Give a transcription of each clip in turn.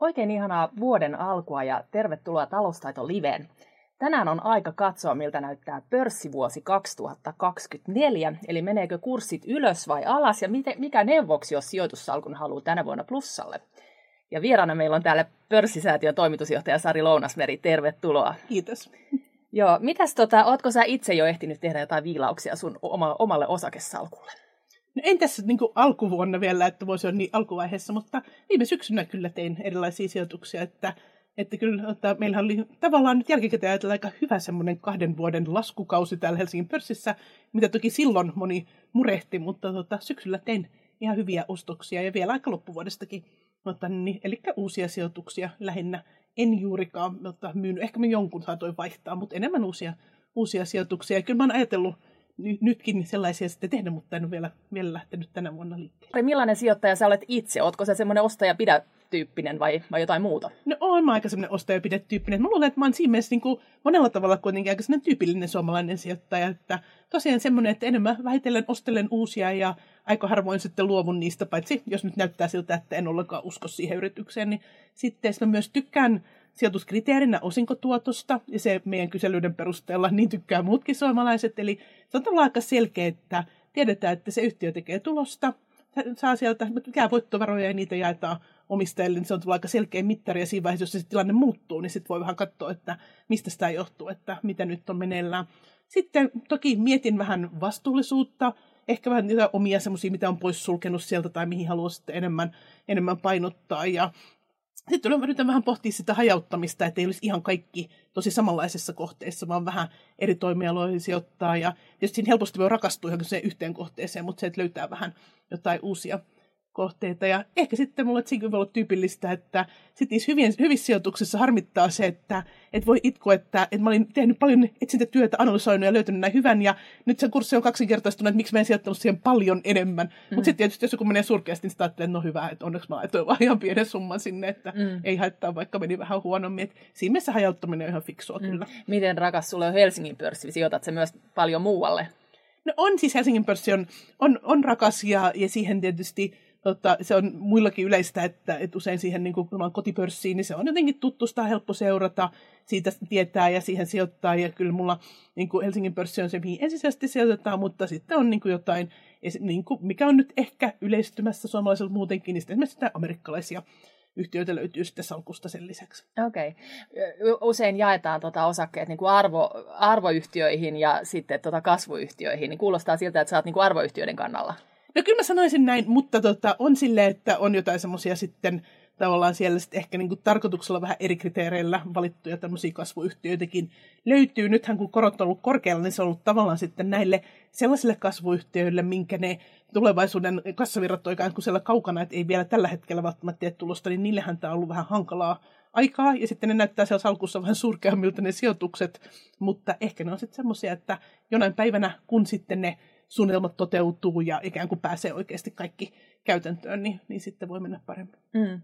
Oikein ihanaa vuoden alkua ja tervetuloa Taloustaito Liveen. Tänään on aika katsoa, miltä näyttää pörssivuosi 2024, eli meneekö kurssit ylös vai alas ja mikä neuvoksi, jos sijoitussalkun haluaa tänä vuonna plussalle. Ja vieraana meillä on täällä pörssisäätiön toimitusjohtaja Sari Lounasmeri, tervetuloa. Kiitos. Joo, mitäs tota, ootko sä itse jo ehtinyt tehdä jotain viilauksia sun oma, omalle osakesalkulle? No en tässä niin kuin alkuvuonna vielä, että voisi olla niin alkuvaiheessa, mutta viime syksynä kyllä tein erilaisia sijoituksia, että, että kyllä että meillä oli tavallaan nyt jälkikäteen ajatella aika hyvä semmoinen kahden vuoden laskukausi täällä Helsingin pörssissä, mitä toki silloin moni murehti, mutta tota, syksyllä tein ihan hyviä ostoksia ja vielä aika loppuvuodestakin. Mutta, niin, eli uusia sijoituksia lähinnä. En juurikaan mutta myynyt, ehkä mä jonkun saatoin vaihtaa, mutta enemmän uusia, uusia sijoituksia. Ja kyllä mä oon ajatellut ny, nytkin sellaisia sitten tehdä, mutta en ole vielä, vielä lähtenyt tänä vuonna liikkeelle. Millainen sijoittaja sä olet itse? Oletko sä semmoinen ostaja pidä tyyppinen vai, vai jotain muuta? No on mä aika semmoinen ostaja pidä tyyppinen. Mä luulen, että mä oon siinä mielessä niin kuin monella tavalla kuitenkin aika semmoinen tyypillinen suomalainen sijoittaja, että tosiaan semmoinen, että enemmän vähitellen ostelen uusia ja aika harvoin sitten luovun niistä, paitsi jos nyt näyttää siltä, että en ollenkaan usko siihen yritykseen, niin sitten mä myös tykkään sijoituskriteerinä osinkotuotosta, ja se meidän kyselyiden perusteella niin tykkää muutkin suomalaiset. Eli se on tavallaan aika selkeä, että tiedetään, että se yhtiö tekee tulosta, saa sieltä, jää voittovaroja ja niitä jaetaan omistajille, niin se on tavallaan aika selkeä mittari, ja siinä vaiheessa, jos se tilanne muuttuu, niin sitten voi vähän katsoa, että mistä sitä johtuu, että mitä nyt on meneillään. Sitten toki mietin vähän vastuullisuutta, ehkä vähän niitä omia semmoisia, mitä on pois sulkenut sieltä tai mihin haluaa sitten enemmän, enemmän painottaa. Ja sitten yritän vähän pohtia sitä hajauttamista, että ei olisi ihan kaikki tosi samanlaisessa kohteessa, vaan vähän eri toimialoihin sijoittaa. Ja tietysti siinä helposti voi rakastua johonkin yhteen kohteeseen, mutta se, että löytää vähän jotain uusia kohteita. Ja ehkä sitten mulle sekin voi olla tyypillistä, että sitten niissä hyvien, hyvissä sijoituksissa harmittaa se, että et voi itko, että, että mä olin tehnyt paljon etsintätyötä, analysoinut ja löytänyt näin hyvän, ja nyt se kurssi on kaksinkertaistunut, että miksi mä en sijoittanut siihen paljon enemmän. Mm. Mutta sitten tietysti jos joku menee surkeasti, niin sitä ajattelee, että no hyvä, että onneksi mä laitoin vaan ihan pienen summan sinne, että mm. ei haittaa, vaikka meni vähän huonommin. Et siinä mielessä hajauttaminen on ihan fiksua mm. kyllä. Miten rakas sulle on Helsingin pörssi? Sijoitat se myös paljon muualle? No on siis Helsingin pörssi on, on, on rakas ja, ja siihen tietysti tota, se on muillakin yleistä, että, että usein siihen niin kuin, kotipörssiin, niin se on jotenkin tuttusta, helppo seurata, siitä tietää ja siihen sijoittaa. Ja kyllä mulla niin kuin Helsingin pörssi on se, mihin ensisijaisesti sijoitetaan, mutta sitten on niin kuin jotain, niin kuin, mikä on nyt ehkä yleistymässä suomalaiselta muutenkin, niin sitten esimerkiksi amerikkalaisia yhtiöitä löytyy sitten salkusta sen lisäksi. Okei. Okay. Usein jaetaan tuota osakkeet niin kuin arvo, arvoyhtiöihin ja sitten tuota kasvuyhtiöihin, niin kuulostaa siltä, että sä oot niin kuin arvoyhtiöiden kannalla. No kyllä mä sanoisin näin, mutta tota, on silleen, että on jotain semmoisia sitten tavallaan siellä sitten ehkä niin kuin tarkoituksella vähän eri kriteereillä valittuja tämmöisiä kasvuyhtiöitäkin löytyy. Nythän kun korot on ollut korkealla, niin se on ollut tavallaan sitten näille sellaisille kasvuyhtiöille, minkä ne tulevaisuuden kassavirrat on ikään kuin siellä kaukana, että ei vielä tällä hetkellä välttämättä tee tulosta, niin niillehän tämä on ollut vähän hankalaa aikaa, ja sitten ne näyttää siellä salkussa vähän surkeammilta ne sijoitukset, mutta ehkä ne on sitten semmoisia, että jonain päivänä, kun sitten ne suunnitelmat toteutuu ja ikään kuin pääsee oikeasti kaikki käytäntöön, niin, niin sitten voi mennä paremmin. Mm.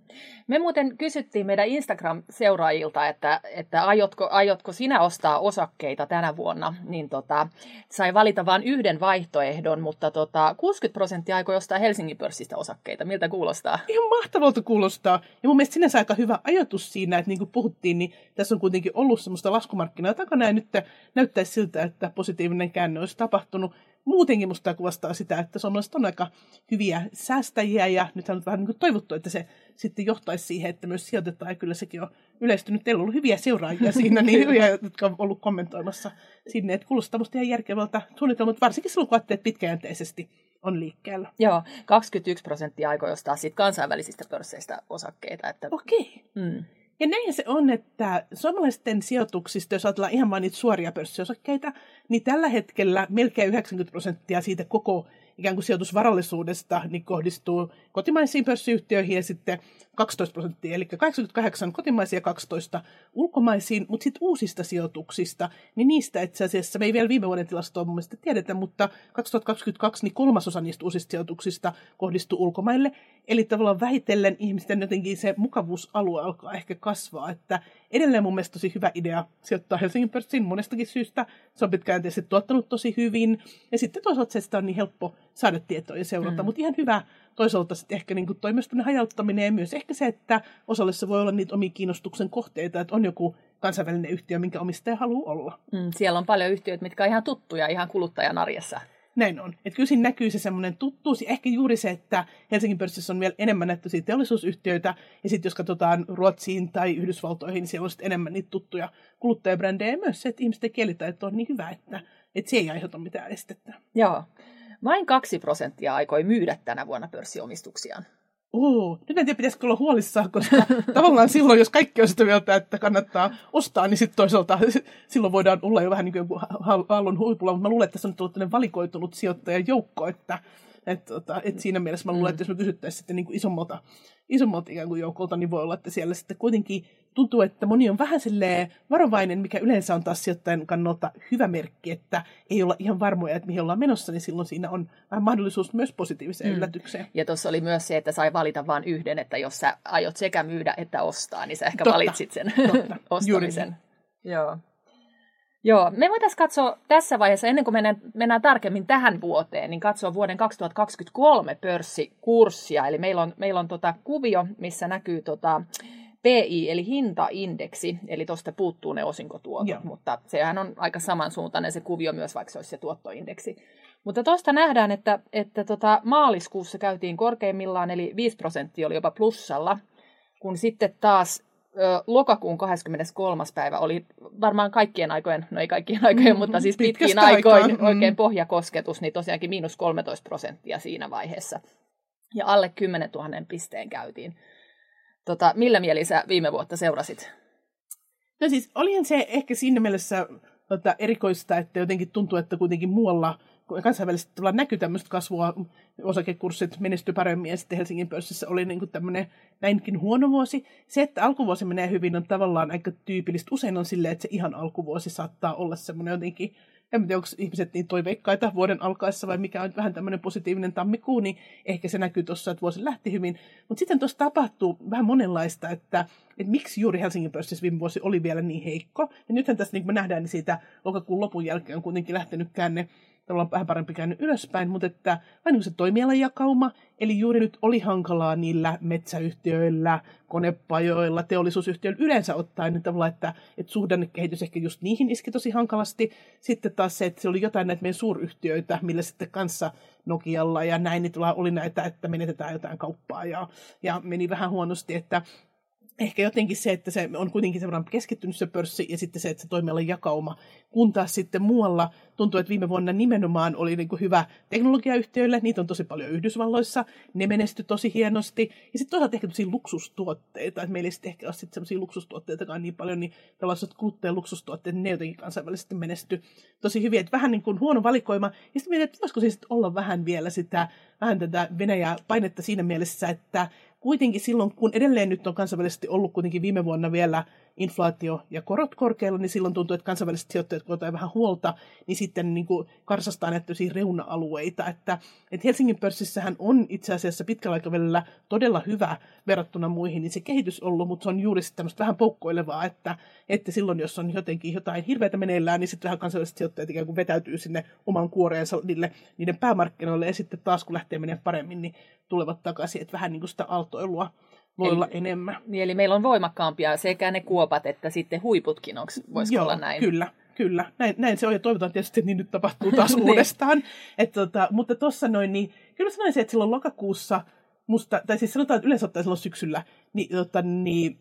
Me muuten kysyttiin meidän Instagram-seuraajilta, että, että aiotko, aiotko sinä ostaa osakkeita tänä vuonna, niin tota, sai valita vain yhden vaihtoehdon, mutta tota, 60 prosenttia aikoi ostaa Helsingin pörssistä osakkeita. Miltä kuulostaa? Ihan mahtavalta kuulostaa. Ja mun mielestä sinänsä aika hyvä ajatus siinä, että niin kuin puhuttiin, niin tässä on kuitenkin ollut semmoista laskumarkkinaa takana ja nyt näyttäisi siltä, että positiivinen käänne olisi tapahtunut muutenkin musta kuvastaa sitä, että suomalaiset on aika hyviä säästäjiä ja nythän on vähän niin kuin toivottu, että se sitten johtaisi siihen, että myös sijoitetaan ja kyllä sekin on yleistynyt. Teillä on ollut hyviä seuraajia siinä, niin hyviä, jotka on ollut kommentoimassa sinne, että kuulostaa musta ihan järkevältä suunnitelmalta, varsinkin silloin kun ajattelee, pitkäjänteisesti on liikkeellä. Joo, 21 prosenttia aikoi ostaa siitä kansainvälisistä pörsseistä osakkeita. Että... Okei. Okay. Mm. Ja näin se on, että suomalaisten sijoituksista, jos ajatellaan ihan vain niitä suoria pörssiosakkeita, niin tällä hetkellä melkein 90 prosenttia siitä koko ikään kuin sijoitusvarallisuudesta niin kohdistuu kotimaisiin pörssiyhtiöihin ja sitten 12 prosenttia, eli 88 kotimaisia ja 12 ulkomaisiin, mutta sitten uusista sijoituksista, niin niistä itse asiassa, me ei vielä viime vuoden tilastoa mun mielestä tiedetä, mutta 2022 niin kolmasosa niistä uusista sijoituksista kohdistuu ulkomaille, eli tavallaan vähitellen ihmisten jotenkin se mukavuusalue alkaa ehkä kasvaa, että edelleen mun mielestä tosi hyvä idea sijoittaa Helsingin pörssiin monestakin syystä, se on pitkäjänteisesti tuottanut tosi hyvin, ja sitten toisaalta se sitä on niin helppo saada tietoa ja seurata. Mm. Mutta ihan hyvä toisaalta sitten ehkä niin toimiston hajauttaminen ja myös ehkä se, että osalle se voi olla niitä omia kiinnostuksen kohteita, että on joku kansainvälinen yhtiö, minkä omistaja haluaa olla. Mm, siellä on paljon yhtiöitä, mitkä on ihan tuttuja ihan kuluttajan arjessa. Näin on. Että kyllä siinä näkyy se semmoinen tuttuus ja ehkä juuri se, että Helsingin pörssissä on vielä enemmän näitä teollisuusyhtiöitä ja sitten jos katsotaan Ruotsiin tai Yhdysvaltoihin, niin siellä on sitten enemmän niitä tuttuja kuluttajabrändejä ja myös se, että ihmisten kielitaito on niin hyvä, että, että se ei aiheuta mitään estettä. Joo. Vain kaksi prosenttia aikoi myydä tänä vuonna pörssiomistuksiaan. Uh, nyt en tiedä, pitäisikö olla huolissaan, koska tavallaan silloin, jos kaikki on sitä mieltä, että kannattaa ostaa, niin sitten toisaalta silloin voidaan olla jo vähän niin kuin aallon huipulla, mutta mä luulen, että tässä on tullut valikoitunut sijoittajajoukko, että et, tota, et siinä mielessä mä luulen, että jos me kysyttäisiin sitten niin kuin isommalta, isommalta ikään kuin joukolta, niin voi olla, että siellä sitten kuitenkin tuntuu, että moni on vähän varovainen, mikä yleensä on taas sijoittajan kannalta hyvä merkki, että ei olla ihan varmoja, että mihin ollaan menossa, niin silloin siinä on vähän mahdollisuus myös positiiviseen mm. yllätykseen. Ja tuossa oli myös se, että sai valita vain yhden, että jos sä aiot sekä myydä että ostaa, niin sä ehkä totta, valitsit sen totta. ostamisen. Juuri. Joo. Joo, me voitaisiin katsoa tässä vaiheessa, ennen kuin mennään, mennään tarkemmin tähän vuoteen, niin katsoa vuoden 2023 pörssikurssia. Eli meillä on, meillä on tota kuvio, missä näkyy tota PI, eli hintaindeksi, eli tuosta puuttuu ne osinkotuotot, Joo. mutta sehän on aika samansuuntainen se kuvio myös, vaikka se olisi se tuottoindeksi. Mutta tuosta nähdään, että, että tota maaliskuussa käytiin korkeimmillaan, eli 5 prosenttia oli jopa plussalla, kun sitten taas lokakuun 23. päivä oli varmaan kaikkien aikojen, no ei kaikkien aikojen, mm, mutta siis pitkin aikoin mm. oikein pohjakosketus, niin tosiaankin miinus 13 prosenttia siinä vaiheessa. Ja alle 10 000 pisteen käytiin. Tota, millä mieli sä viime vuotta seurasit? No siis olihan se ehkä siinä mielessä tota, erikoista, että jotenkin tuntuu, että kuitenkin muualla – kansainvälisesti tavallaan näkyy tämmöistä kasvua, osakekurssit menestyi paremmin ja sitten Helsingin pörssissä oli niin tämmöinen näinkin huono vuosi. Se, että alkuvuosi menee hyvin on tavallaan aika tyypillistä. Usein on silleen, että se ihan alkuvuosi saattaa olla semmoinen jotenkin en tiedä, onko ihmiset niin toiveikkaita vuoden alkaessa vai mikä on vähän tämmöinen positiivinen tammikuu, niin ehkä se näkyy tuossa, että vuosi lähti hyvin. Mutta sitten tuossa tapahtuu vähän monenlaista, että, että miksi juuri Helsingin pörssissä viime vuosi oli vielä niin heikko. Ja nythän tässä niin kuin me nähdään, niin siitä lokakuun lopun jälkeen on kuitenkin lähtenyt käänne tavallaan vähän parempi käynyt ylöspäin, mutta että vain niin se toimialajakauma, eli juuri nyt oli hankalaa niillä metsäyhtiöillä, konepajoilla, teollisuusyhtiöillä yleensä ottaen, niin tavallaan, että, että suhdannekehitys ehkä just niihin iski tosi hankalasti. Sitten taas se, että se oli jotain näitä meidän suuryhtiöitä, millä sitten kanssa Nokialla ja näin, niin oli näitä, että menetetään jotain kauppaa ja, ja meni vähän huonosti, että ehkä jotenkin se, että se on kuitenkin semmoinen keskittynyt se pörssi ja sitten se, että se toimialan jakauma, kun taas sitten muualla tuntuu, että viime vuonna nimenomaan oli niin kuin hyvä teknologiayhtiöille, niitä on tosi paljon Yhdysvalloissa, ne menestyi tosi hienosti. Ja sitten toisaalta ehkä tosi luksustuotteita, että meillä ei sitten ehkä ole sitten semmoisia luksustuotteitakaan niin paljon, niin tällaiset kuluttajan luksustuotteet, ne jotenkin kansainvälisesti menesty tosi hyvin, että vähän niin kuin huono valikoima. Ja sitten mietin, että voisiko siis olla vähän vielä sitä, vähän tätä Venäjää painetta siinä mielessä, että kuitenkin silloin, kun edelleen nyt on kansainvälisesti ollut kuitenkin viime vuonna vielä inflaatio ja korot korkealla, niin silloin tuntuu, että kansainväliset sijoittajat, kun vähän huolta, niin sitten niin kuin karsastaa näitä reuna-alueita. Että, että Helsingin pörssissähän on itse asiassa pitkällä aikavälillä todella hyvä verrattuna muihin, niin se kehitys ollut, mutta se on juuri sitten tämmöistä vähän poukkoilevaa, että, että silloin, jos on jotenkin jotain hirveätä meneillään, niin sitten vähän kansainväliset sijoittajat ikään kuin vetäytyy sinne oman kuoreensa niille, niiden päämarkkinoille, ja sitten taas kun lähtee menemään paremmin, niin tulevat takaisin, että vähän niin kuin sitä aaltoilua voi eli, olla enemmän. Niin, eli meillä on voimakkaampia sekä ne kuopat että sitten huiputkin, voisiko olla näin? kyllä. Kyllä, näin, näin se on ja toivotaan tietysti, että niin nyt tapahtuu taas niin. uudestaan. Et, tota, mutta tuossa noin, niin kyllä mä sanoisin, että silloin lokakuussa, musta, tai siis sanotaan, että yleensä ottaen silloin syksyllä, niin, tota, niin,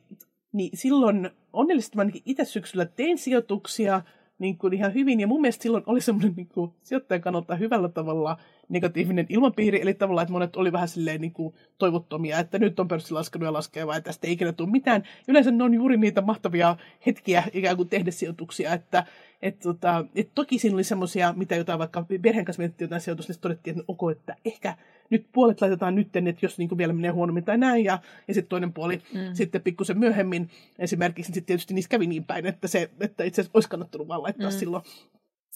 niin silloin onnellisesti mä ainakin itse syksyllä tein sijoituksia, niin kuin ihan hyvin. Ja mun mielestä silloin oli semmoinen niin kuin, sijoittajan kannalta hyvällä tavalla negatiivinen ilmapiiri, eli tavallaan, että monet oli vähän silleen niin kuin, toivottomia, että nyt on pörssi laskenut ja laskee, vai tästä ei ikinä tule mitään. Yleensä ne on juuri niitä mahtavia hetkiä ikään kuin tehdä sijoituksia, että et, tota, et toki siinä oli semmoisia, mitä jotain vaikka perheen kanssa mietittiin jotain sijoitusta, niin todettiin, että ok, että ehkä nyt puolet laitetaan nyt, että jos niin kuin vielä menee huonommin tai näin, ja, ja sitten toinen puoli mm. sitten pikkusen myöhemmin esimerkiksi, niin sitten tietysti niissä kävi niin päin, että, se, että itse asiassa olisi kannattanut vaan laittaa mm. silloin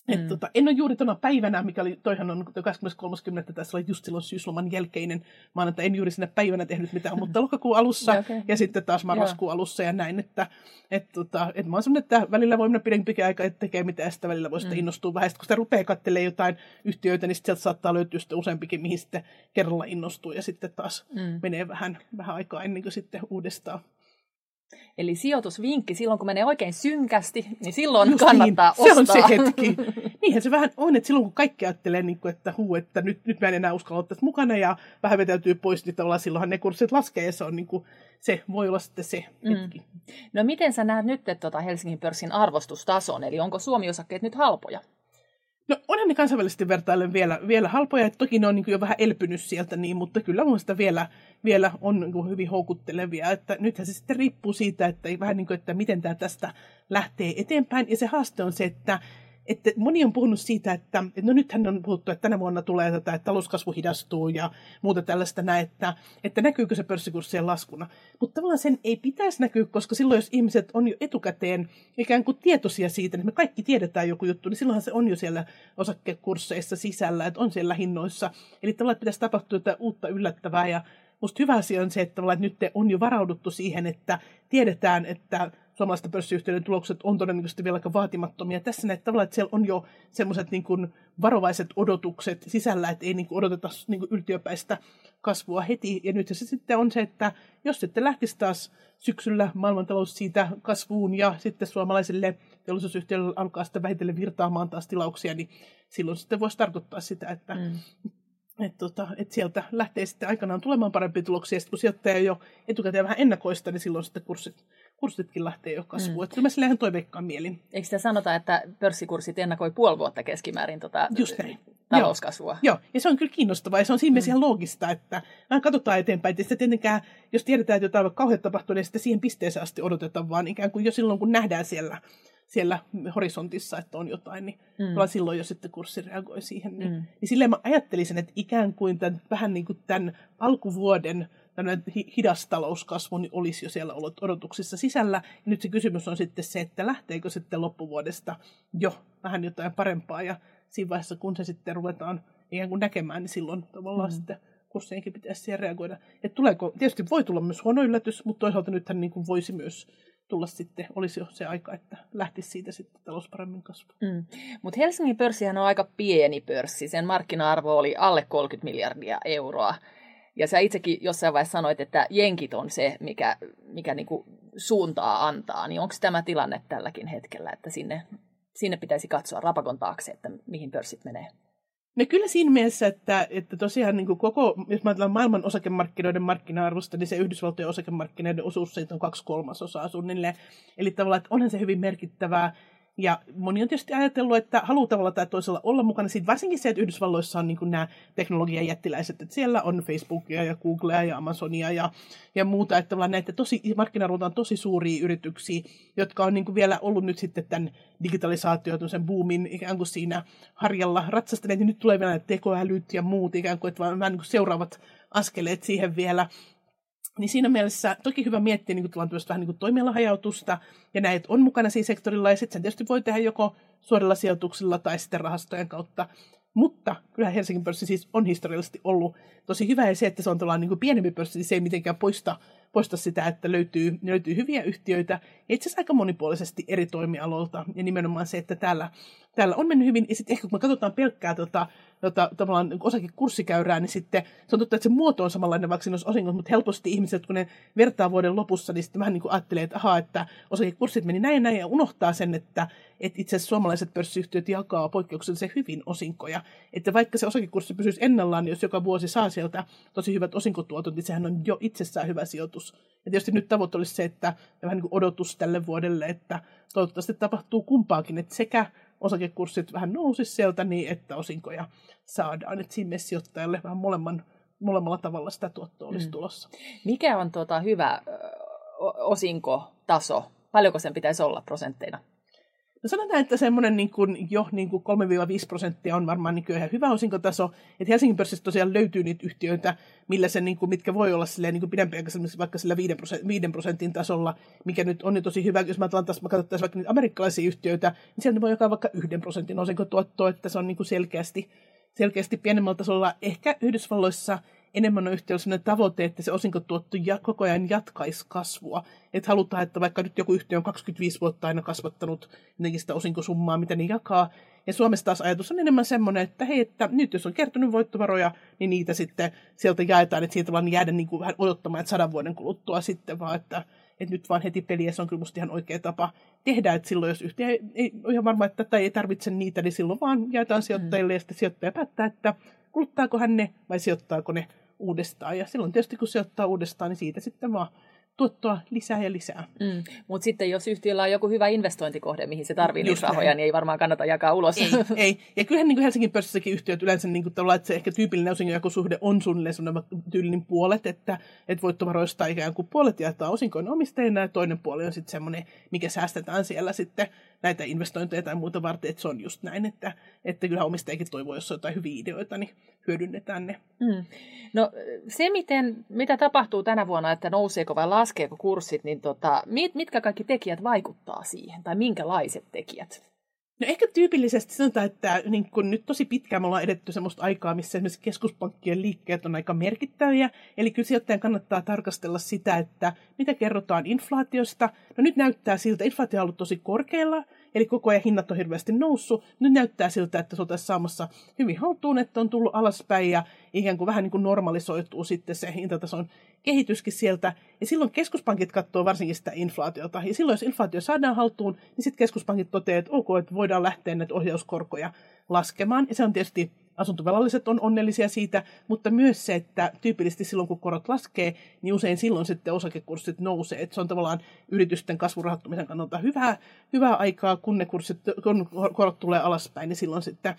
Et mm. tota, en ole juuri tuona päivänä, mikä oli, toihan on 23.10. tässä oli just silloin syysloman jälkeinen maanantai, en juuri sinne päivänä tehnyt mitään, mutta lokakuun alussa ja, okay. ja sitten taas marraskuun alussa ja näin, että et, tota, et mä oon sellainen, että välillä voi mennä pidempi aika, että tekee mitään, sitä välillä voi mm. innostua vähän. Sitten kun sitä rupeaa katselemaan jotain yhtiöitä, niin sieltä saattaa löytyä sitten useampikin, mihin sitten kerralla innostuu ja sitten taas mm. menee vähän, vähän aikaa ennen kuin sitten uudestaan Eli sijoitusvinkki, silloin kun menee oikein synkästi, niin silloin Just kannattaa niin, ostaa. Se on se hetki. Niinhän se vähän on, että silloin kun kaikki ajattelee, niin kuin, että huu, että nyt, nyt mä en enää uskalla ottaa mukana ja vähän vetäytyy pois, niin tavallaan silloinhan ne kurssit laskee ja se, on niin kuin, se voi olla sitten se mm. hetki. Mm. No miten sä näet nyt että tuota Helsingin pörssin arvostustason, eli onko Suomi-osakkeet nyt halpoja? No onhan ne kansainvälisesti vertaillen vielä, vielä halpoja, että toki ne on niin jo vähän elpynyt sieltä, niin, mutta kyllä mun vielä, vielä on niin hyvin houkuttelevia. Että nythän se sitten riippuu siitä, että, vähän niin kuin, että miten tämä tästä lähtee eteenpäin. Ja se haaste on se, että että moni on puhunut siitä, että no nythän on puhuttu, että tänä vuonna tulee tätä, että talouskasvu hidastuu ja muuta tällaista näin, että, että näkyykö se pörssikurssien laskuna. Mutta tavallaan sen ei pitäisi näkyä, koska silloin jos ihmiset on jo etukäteen ikään kuin tietoisia siitä, että me kaikki tiedetään joku juttu, niin silloinhan se on jo siellä osakekursseissa sisällä, että on siellä hinnoissa. Eli tavallaan että pitäisi tapahtua jotain uutta yllättävää ja musta hyvä asia on se, että, että nyt on jo varauduttu siihen, että tiedetään, että suomalaisten pörssiyhtiöiden tulokset on todennäköisesti vielä aika vaatimattomia. Tässä näet tavallaan, että siellä on jo semmoiset niin varovaiset odotukset sisällä, että ei niin kuin odoteta niin kuin yltiöpäistä kasvua heti. Ja nyt se sitten on se, että jos sitten lähtisi taas syksyllä maailmantalous siitä kasvuun ja sitten suomalaisille teollisuusyhtiöille alkaa sitten vähitellen virtaamaan taas tilauksia, niin silloin sitten voisi tarkoittaa sitä, että mm että tota, et sieltä lähtee sitten aikanaan tulemaan parempia tuloksia, sitten kun sijoittaja jo etukäteen vähän ennakoista, niin silloin sitten kurssit, kurssitkin lähtee jo kasvuun. Mm. Että kyllä mä sillä ihan toiveikkaan mielin. Eikö sitä sanota, että pörssikurssit ennakoi puoli vuotta keskimäärin tota Just näin. talouskasvua? Joo. Joo, ja se on kyllä kiinnostavaa ja se on siinä mielessä mm. ihan loogista, että vähän katsotaan eteenpäin. Että sitten tietenkään, jos tiedetään, että jotain kauheat tapahtuu, niin sitten siihen pisteeseen asti odotetaan, vaan ikään kuin jo silloin, kun nähdään siellä siellä horisontissa, että on jotain, niin mm. silloin jo sitten kurssi reagoi siihen. Niin, mm. niin silleen mä ajattelisin, että ikään kuin tämän, vähän niin kuin tämän alkuvuoden hidas talouskasvu niin olisi jo siellä ollut odotuksissa sisällä. Ja nyt se kysymys on sitten se, että lähteekö sitten loppuvuodesta jo vähän jotain parempaa. Ja siinä vaiheessa, kun se sitten ruvetaan ikään kuin näkemään, niin silloin tavallaan mm. sitten kurssienkin pitäisi siihen reagoida. Että tuleeko, tietysti voi tulla myös huono yllätys, mutta toisaalta nythän niin kuin voisi myös tulla sitten, olisi jo se aika, että lähtisi siitä sitten talous paremmin kasvamaan. Mm. Mutta Helsingin pörssihän on aika pieni pörssi. Sen markkina-arvo oli alle 30 miljardia euroa. Ja sä itsekin jossain vaiheessa sanoit, että jenkit on se, mikä, mikä niinku suuntaa antaa. Niin onko tämä tilanne tälläkin hetkellä, että sinne, sinne pitäisi katsoa rapakon taakse, että mihin pörssit menee? No kyllä siinä mielessä, että, että tosiaan niin kuin koko, jos mä ajatellaan maailman osakemarkkinoiden markkina-arvosta, niin se Yhdysvaltojen osakemarkkinoiden osuus siitä on kaksi kolmasosaa suunnilleen. Eli tavallaan, että onhan se hyvin merkittävää ja moni on tietysti ajatellut, että haluaa tavalla tai toisella olla mukana. Siitä varsinkin se, että Yhdysvalloissa on niin nämä teknologian jättiläiset, että siellä on Facebookia ja Googlea ja Amazonia ja, ja muuta. Että tavallaan näitä tosi, markkinaarvoltaan tosi suuria yrityksiä, jotka on niin kuin vielä ollut nyt sitten tämän digitalisaatio, sen boomin ikään kuin siinä harjalla ratsastaneet. Nyt tulee vielä tekoälyt ja muut ikään kuin, että vaan niin kuin seuraavat askeleet siihen vielä. Niin siinä mielessä toki hyvä miettiä niin kuin, vähän niin kuin toimialahajautusta ja näitä on mukana siinä sektorilla ja sitten sen tietysti voi tehdä joko suorilla sijoituksilla tai sitten rahastojen kautta. Mutta kyllä Helsingin pörssi siis on historiallisesti ollut tosi hyvä ja se, että se on niin kuin pienempi pörssi, niin se ei mitenkään poista, poista sitä, että löytyy, löytyy hyviä yhtiöitä ja itse asiassa aika monipuolisesti eri toimialoilta ja nimenomaan se, että täällä, täällä on mennyt hyvin ja sitten ehkä kun me katsotaan pelkkää tota, tota, tavallaan niin osakin kurssikäyrää, niin sitten se on totta, että se muoto on samanlainen, vaikka siinä olisi osingot, mutta helposti ihmiset, kun ne vertaa vuoden lopussa, niin sitten vähän niin kuin ajattelee, että ahaa, että osakekurssit meni näin näin ja unohtaa sen, että, että itse asiassa suomalaiset pörssiyhtiöt jakaa poikkeuksellisen hyvin osinkoja. Että vaikka se osakekurssi pysyisi ennallaan, niin jos joka vuosi saa sieltä tosi hyvät osinkotuotot, niin sehän on jo itsessään hyvä sijoitus. Ja tietysti nyt tavoite olisi se, että vähän niin kuin odotus tälle vuodelle, että toivottavasti tapahtuu kumpaakin, että sekä osakekurssit vähän nousisi sieltä niin, että osinkoja saadaan. Että siinä mielessä sijoittajalle vähän molemman, molemmalla tavalla sitä tuottoa olisi mm. tulossa. Mikä on tuota hyvä ö, osinkotaso? Paljonko sen pitäisi olla prosentteina? No sanotaan, että semmoinen niin kuin jo niin kuin 3-5 prosenttia on varmaan niin ihan hyvä osinkotaso. Että Helsingin pörssissä tosiaan löytyy niitä yhtiöitä, millä se, niin kuin, mitkä voi olla silleen, niin kuin pidempiaikaisesti vaikka sillä 5 prosentin, 5 prosentin tasolla, mikä nyt on niin tosi hyvä. Jos mä katsottaisiin vaikka niitä amerikkalaisia yhtiöitä, niin sieltä voi jakaa vaikka yhden prosentin osinkotuottoa, että se on niin kuin selkeästi, selkeästi pienemmällä tasolla. Ehkä Yhdysvalloissa enemmän on yhtiöllä sellainen tavoite, että se osinkotuotto ja, koko ajan jatkaisi kasvua. Että halutaan, että vaikka nyt joku yhtiö on 25 vuotta aina kasvattanut jotenkin sitä osinkosummaa, mitä ne jakaa. Ja Suomessa taas ajatus on enemmän semmoinen, että hei, että nyt jos on kertynyt voittovaroja, niin niitä sitten sieltä jaetaan, että siitä vaan jäädä niin kuin vähän odottamaan, että sadan vuoden kuluttua sitten, vaan että, että nyt vaan heti peliä, se on kyllä musta ihan oikea tapa tehdä, että silloin jos yhtiö ei, ei ole ihan varma, että tätä ei tarvitse niitä, niin silloin vaan jaetaan sijoittajille mm. ja sitten sijoittaja päättää, että kuluttaako hän ne vai sijoittaako ne uudestaan. Ja silloin tietysti kun se ottaa uudestaan, niin siitä sitten vaan tuottoa lisää ja lisää. Mm. Mutta sitten jos yhtiöllä on joku hyvä investointikohde, mihin se tarvitsee niitä rahoja, näin. niin ei varmaan kannata jakaa ulos. Ei, ei. ja kyllähän niin kuin Helsingin pörssissäkin yhtiöt yleensä niin kuin, että se ehkä tyypillinen osingonjakosuhde on suunnilleen tyylinen puolet, että, että voittovaroista ikään kuin puolet jaetaan osinkojen omistajina ja toinen puoli on sitten semmoinen, mikä säästetään siellä sitten näitä investointeja tai muuta varten, että se on just näin, että, että kyllä omistajakin toivoo, jos on jotain hyviä ideoita, niin hyödynnetään ne. Mm. No se, miten, mitä tapahtuu tänä vuonna, että nouseeko vai laskeeko kurssit, niin tota, mit, mitkä kaikki tekijät vaikuttaa siihen, tai minkälaiset tekijät? No ehkä tyypillisesti sanotaan, että niin kun nyt tosi pitkään me ollaan edetty sellaista aikaa, missä esimerkiksi keskuspankkien liikkeet on aika merkittäviä. Eli kyllä sijoittajan kannattaa tarkastella sitä, että mitä kerrotaan inflaatiosta. No nyt näyttää siltä, inflaatio on ollut tosi korkealla, eli koko ajan hinnat on hirveästi noussut. Nyt näyttää siltä, että se on saamassa hyvin haltuun, että on tullut alaspäin ja ikään kuin vähän niin kuin normalisoituu sitten se hintatason kehityskin sieltä. Ja silloin keskuspankit katsoo varsinkin sitä inflaatiota. Ja silloin, jos inflaatio saadaan haltuun, niin sitten keskuspankit toteaa, että ok, että voidaan lähteä näitä ohjauskorkoja laskemaan. Ja se on tietysti asuntovelalliset on onnellisia siitä, mutta myös se, että tyypillisesti silloin kun korot laskee, niin usein silloin sitten osakekurssit nousee. Että se on tavallaan yritysten kasvurahoittamisen kannalta hyvää, hyvää aikaa, kun ne kurssit, kun korot tulee alaspäin, niin silloin sitten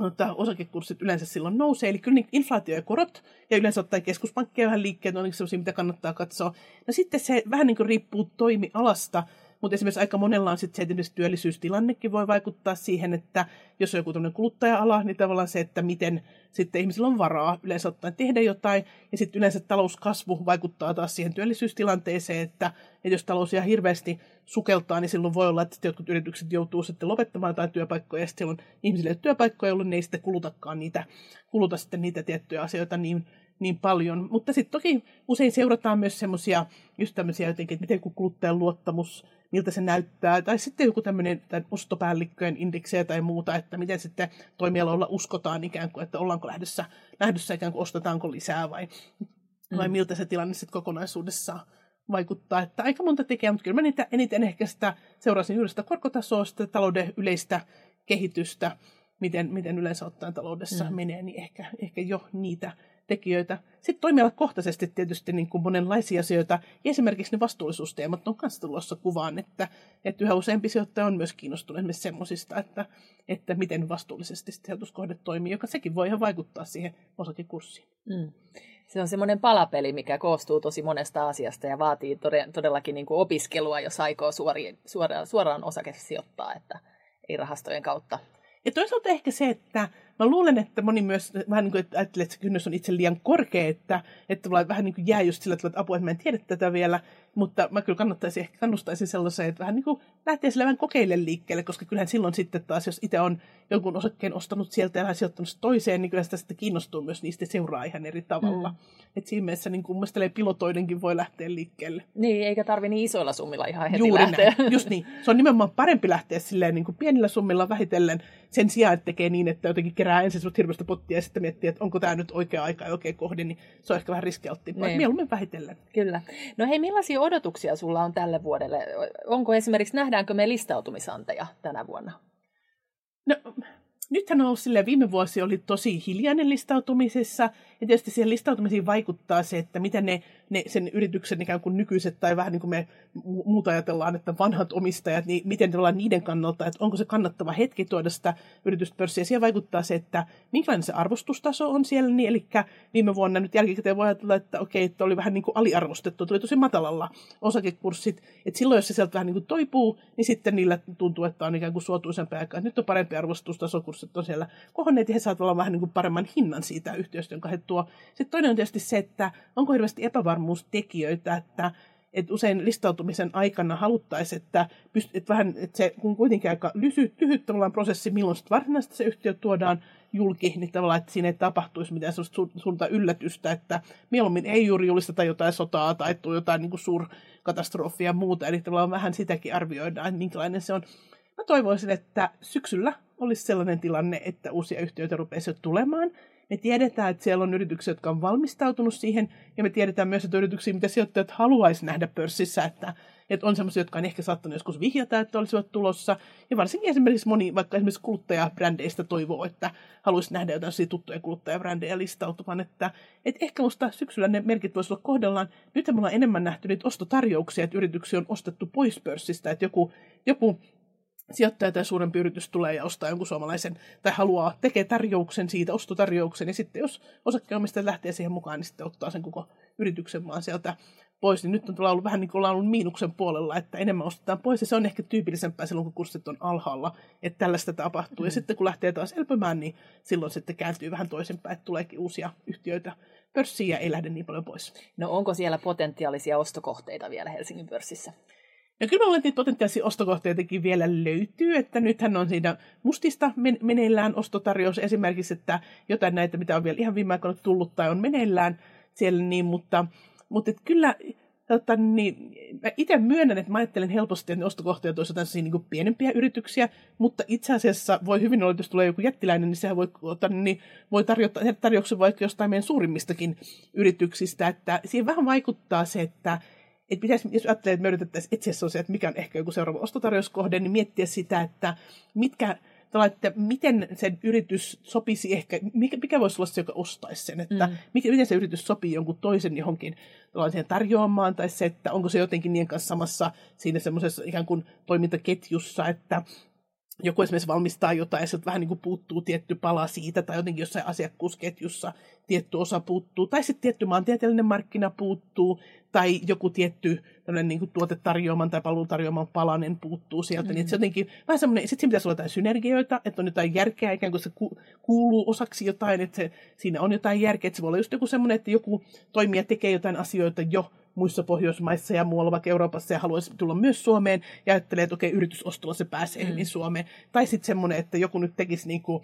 mutta osakekurssit yleensä silloin nousee. Eli kyllä niin inflaatio ja korot, ja yleensä ottaa keskuspankkeja vähän liikkeet, on sellaisia, mitä kannattaa katsoa. No sitten se vähän niin kuin riippuu toimialasta, mutta esimerkiksi aika monella on sitten se, että työllisyystilannekin voi vaikuttaa siihen, että jos on joku tämmöinen kuluttaja-ala, niin tavallaan se, että miten sitten ihmisillä on varaa yleensä ottaen tehdä jotain. Ja sitten yleensä talouskasvu vaikuttaa taas siihen työllisyystilanteeseen, että, että jos talous ihan hirveästi sukeltaa, niin silloin voi olla, että jotkut yritykset joutuu sitten lopettamaan jotain työpaikkoja, ja sitten on ihmisille työpaikkoja, jolloin ne ei sitten kulutakaan niitä, kuluta sitten niitä tiettyjä asioita niin niin paljon. Mutta sitten toki usein seurataan myös semmoisia just tämmöisiä jotenkin, että miten kuluttajan luottamus, miltä se näyttää, tai sitten joku tämmöinen ostopäällikköjen indeksejä tai muuta, että miten sitten toimialoilla uskotaan ikään kuin, että ollaanko lähdössä, lähdössä ikään kuin ostetaanko lisää vai, mm. vai miltä se tilanne sitten kokonaisuudessaan vaikuttaa. Että aika monta tekijää, mutta kyllä mä niitä eniten ehkä sitä seurasin juuri sitä korkotasoa, sitä talouden yleistä kehitystä, miten, miten yleensä ottaen taloudessa mm. menee, niin ehkä, ehkä jo niitä tekijöitä. Sitten toimialakohtaisesti tietysti niin kuin monenlaisia asioita. Ja esimerkiksi ne vastuullisuusteemat on myös tulossa kuvaan, että, että yhä useampi sijoittaja on myös kiinnostunut esimerkiksi semmoisista, että, että miten vastuullisesti sijoituskohde toimii, joka sekin voi ihan vaikuttaa siihen osakekurssiin. Mm. Se on semmoinen palapeli, mikä koostuu tosi monesta asiasta ja vaatii todellakin niin kuin opiskelua, jos aikoo suori, suoraan, suoraan osakesijoittaa, että ei rahastojen kautta. Ja toisaalta ehkä se, että mä luulen, että moni myös vähän niin kuin ajattelee, että se kynnys on itse liian korkea, että, että vähän niin kuin jää just sillä, että apua, että mä en tiedä tätä vielä, mutta mä kyllä kannattaisin, ehkä kannustaisin sellaiseen, että vähän niin kuin lähtee sillä vähän kokeille liikkeelle, koska kyllähän silloin sitten taas, jos itse on jonkun osakkeen ostanut sieltä ja vähän sijoittanut toiseen, niin kyllä sitä sitten kiinnostuu myös niistä seuraa ihan eri tavalla. Mm. Että siinä mielessä niin kuin pilotoidenkin voi lähteä liikkeelle. Niin, eikä tarvi niin isoilla summilla ihan heti Juuri lähteä. Näin. Just niin. Se on nimenomaan parempi lähteä silleen niin kuin pienillä summilla vähitellen sen sijaan, että tekee niin, että jotenkin kerää ensin sinut hirveästä pottia ja sitten miettii, että onko tämä nyt oikea aika ja oikea kohde, niin se on ehkä vähän riskialttiimpaa. Niin. Mieluummin vähitellen. Kyllä. No hei, millaisia odotuksia sulla on tälle vuodelle? Onko esimerkiksi, nähdäänkö me listautumisanteja tänä vuonna? No, nythän on ollut silleen, viime vuosi oli tosi hiljainen listautumisessa, ja tietysti siihen listautumisiin vaikuttaa se, että miten ne, ne sen yrityksen ikään kuin nykyiset, tai vähän niin kuin me muuta ajatellaan, että vanhat omistajat, niin miten ollaan niiden kannalta, että onko se kannattava hetki tuoda sitä yritystä pörssiä. Siihen vaikuttaa se, että minkälainen se arvostustaso on siellä, niin eli viime vuonna nyt jälkikäteen voi ajatella, että okei, että oli vähän niin kuin aliarvostettu, tuli tosi matalalla osakekurssit, että silloin jos se sieltä vähän niin kuin toipuu, niin sitten niillä tuntuu, että on ikään kuin suotuisempi aika. Nyt on parempi arvostustaso, kurssit on siellä kohonneet ja he saavat olla vähän niin kuin paremman hinnan siitä yhtiöstä, jonka he tuo. Sitten toinen on tietysti se, että onko hirveästi epävarmuustekijöitä, että että usein listautumisen aikana haluttaisiin, että, pyst- että, vähän, että se kun kuitenkin aika lyhyt, lyhyt prosessi, milloin sitten varsinaisesti se yhtiö tuodaan julki, niin tavallaan, että siinä ei tapahtuisi mitään sellaista su- suurta yllätystä, että mieluummin ei juuri julisteta jotain sotaa tai jotain niin suurkatastrofia ja muuta, eli tavallaan vähän sitäkin arvioidaan, että minkälainen se on. Mä toivoisin, että syksyllä olisi sellainen tilanne, että uusia yhtiöitä rupeaisi tulemaan. Me tiedetään, että siellä on yrityksiä, jotka on valmistautunut siihen, ja me tiedetään myös, että yrityksiä, mitä sijoittajat haluaisi nähdä pörssissä, että, että on sellaisia, jotka on ehkä saattanut joskus vihjata, että olisivat tulossa. Ja varsinkin esimerkiksi moni, vaikka esimerkiksi kuluttajabrändeistä toivoo, että haluaisi nähdä jotain tuttuja kuluttajabrändejä listautuvan. Että, että ehkä musta syksyllä ne merkit voisivat olla kohdallaan. Nyt me ollaan enemmän nähty niitä ostotarjouksia, että yrityksiä on ostettu pois pörssistä, että joku, joku sijoittaja tai suurempi yritys tulee ja ostaa jonkun suomalaisen tai haluaa tekee tarjouksen siitä, ostotarjouksen, ja sitten jos osakkeenomistaja lähtee siihen mukaan, niin sitten ottaa sen koko yrityksen vaan sieltä pois, niin nyt on ollut vähän niin kuin ollaan ollut miinuksen puolella, että enemmän ostetaan pois, ja se on ehkä tyypillisempää silloin, kun kurssit on alhaalla, että tällaista tapahtuu. Mm. Ja sitten kun lähtee taas elpymään, niin silloin sitten kääntyy vähän toisinpäin, että tuleekin uusia yhtiöitä pörssiin ja ei lähde niin paljon pois. No onko siellä potentiaalisia ostokohteita vielä Helsingin pörssissä? Ja kyllä mä että potentiaalisia ostokohteitakin vielä löytyy, että nythän on siinä mustista meneillään ostotarjous esimerkiksi, että jotain näitä, mitä on vielä ihan viime aikoina tullut tai on meneillään siellä, niin, mutta, mutta että kyllä Totta, niin, mä itse myönnän, että mä ajattelen helposti, että ne ostokohteet olisivat jotain niin pienempiä yrityksiä, mutta itse asiassa voi hyvin olla, että jos tulee joku jättiläinen, niin sehän voi, otta, niin voi tarjota tarjouksen vaikka jostain meidän suurimmistakin yrityksistä, että siihen vähän vaikuttaa se, että että pitäisi, jos ajattelee, että me yritettäisiin etsiä sellaisia, että mikä on ehkä joku seuraava ostotarjouskohde, niin miettiä sitä, että mitkä, että miten se yritys sopisi ehkä, mikä, mikä voisi olla se, joka ostaisi sen, että mm. miten se yritys sopii jonkun toisen johonkin siihen tarjoamaan, tai se, että onko se jotenkin niiden kanssa samassa siinä semmoisessa ikään kuin toimintaketjussa, että joku esimerkiksi valmistaa jotain ja sieltä vähän niin kuin puuttuu tietty pala siitä, tai jotenkin jossain asiakkuusketjussa tietty osa puuttuu, tai sitten tietty maantieteellinen markkina puuttuu, tai joku tietty niin kuin tuotetarjoaman tai palvelutarjoaman palanen puuttuu sieltä. Mm. Niin se jotenkin vähän semmoinen, sitten siinä pitäisi olla jotain synergioita, että on jotain järkeä, ikään kuin se ku, kuuluu osaksi jotain, että se, siinä on jotain järkeä, että se voi olla just joku semmoinen, että joku toimija tekee jotain asioita jo muissa Pohjoismaissa ja muualla vaikka Euroopassa ja haluaisi tulla myös Suomeen ja ajattelee, että okei, yritysostolla se pääsee mm. Suomeen. Tai sitten semmoinen, että joku nyt tekisi niin kuin,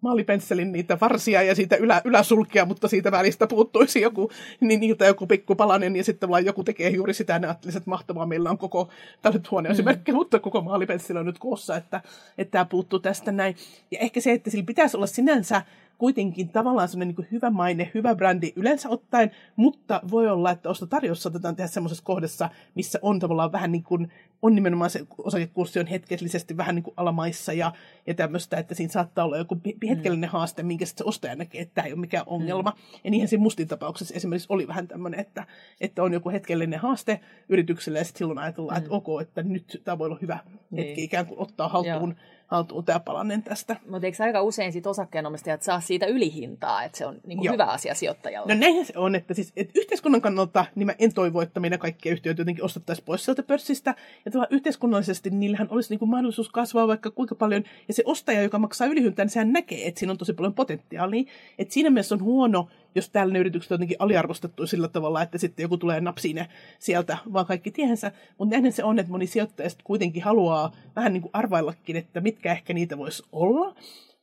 maalipensselin niitä varsia ja siitä ylä, yläsulkia, mutta siitä välistä puuttuisi joku, niin niiltä joku pikku palanen ja sitten vaan joku tekee juuri sitä, ja ajattelisi, että mahtavaa, meillä on koko, tämä nyt huone mm. mutta koko maalipensselin on nyt koossa, että, että tämä puuttuu tästä näin. Ja ehkä se, että sillä pitäisi olla sinänsä kuitenkin tavallaan sellainen niin hyvä maine, hyvä brändi yleensä ottaen, mutta voi olla, että ostotarjous saatetaan tehdä semmoisessa kohdassa, missä on tavallaan vähän niin kuin, on nimenomaan se osakekurssi on hetkellisesti vähän niin kuin alamaissa ja, ja tämmöistä, että siinä saattaa olla joku hetkellinen mm. haaste, minkä se ostaja näkee, että tämä ei ole mikään ongelma. Mm. Ja niinhän siinä mustin tapauksessa esimerkiksi oli vähän tämmöinen, että, että on joku hetkellinen haaste yritykselle ja sitten silloin ajatellaan, mm. että ok, että nyt tämä voi olla hyvä hetki niin. ikään kuin ottaa haltuun Joo haltuun tämä palanen tästä. Mutta eikö aika usein sit osakkeenomistajat saa siitä ylihintaa, että se on niinku hyvä asia sijoittajalle? No näinhän se on, että siis että yhteiskunnan kannalta niin mä en toivo, että meidän kaikkia yhtiöitä jotenkin ostettaisiin pois sieltä pörssistä. Ja tuolla yhteiskunnallisesti niillähän olisi niinku mahdollisuus kasvaa vaikka kuinka paljon. Ja se ostaja, joka maksaa ylihyntää, niin sehän näkee, että siinä on tosi paljon potentiaalia. Että siinä mielessä on huono, jos tällainen yritykset on jotenkin aliarvostettu sillä tavalla, että sitten joku tulee napsiin ne sieltä, vaan kaikki tiehensä. Mutta näinhän se on, että moni sijoittaja kuitenkin haluaa vähän niin kuin arvaillakin, että mitkä ehkä niitä voisi olla.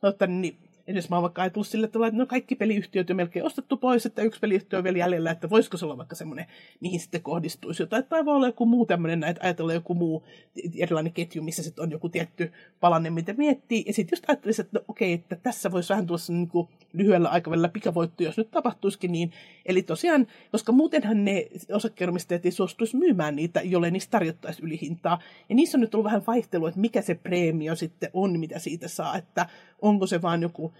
Mutta niin, Edes mä vaikka ajatellut sille tavalla, että no kaikki peliyhtiöt on melkein ostettu pois, että yksi peliyhtiö on vielä jäljellä, että voisiko se olla vaikka semmoinen, mihin sitten kohdistuisi jotain, tai voi olla joku muu tämmöinen, että ajatella joku muu erilainen ketju, missä sitten on joku tietty palanne, mitä miettii, ja sitten just ajattelisi, että no okei, että tässä voisi vähän tuossa niin kuin lyhyellä aikavälillä pikavoitto, jos nyt tapahtuisikin niin. Eli tosiaan, koska muutenhan ne osakkeenomistajat ei suostuisi myymään niitä, jolle niistä tarjottaisiin ylihintaa. Ja niissä on nyt ollut vähän vaihtelua, että mikä se preemio sitten on, mitä siitä saa, että onko se vaan joku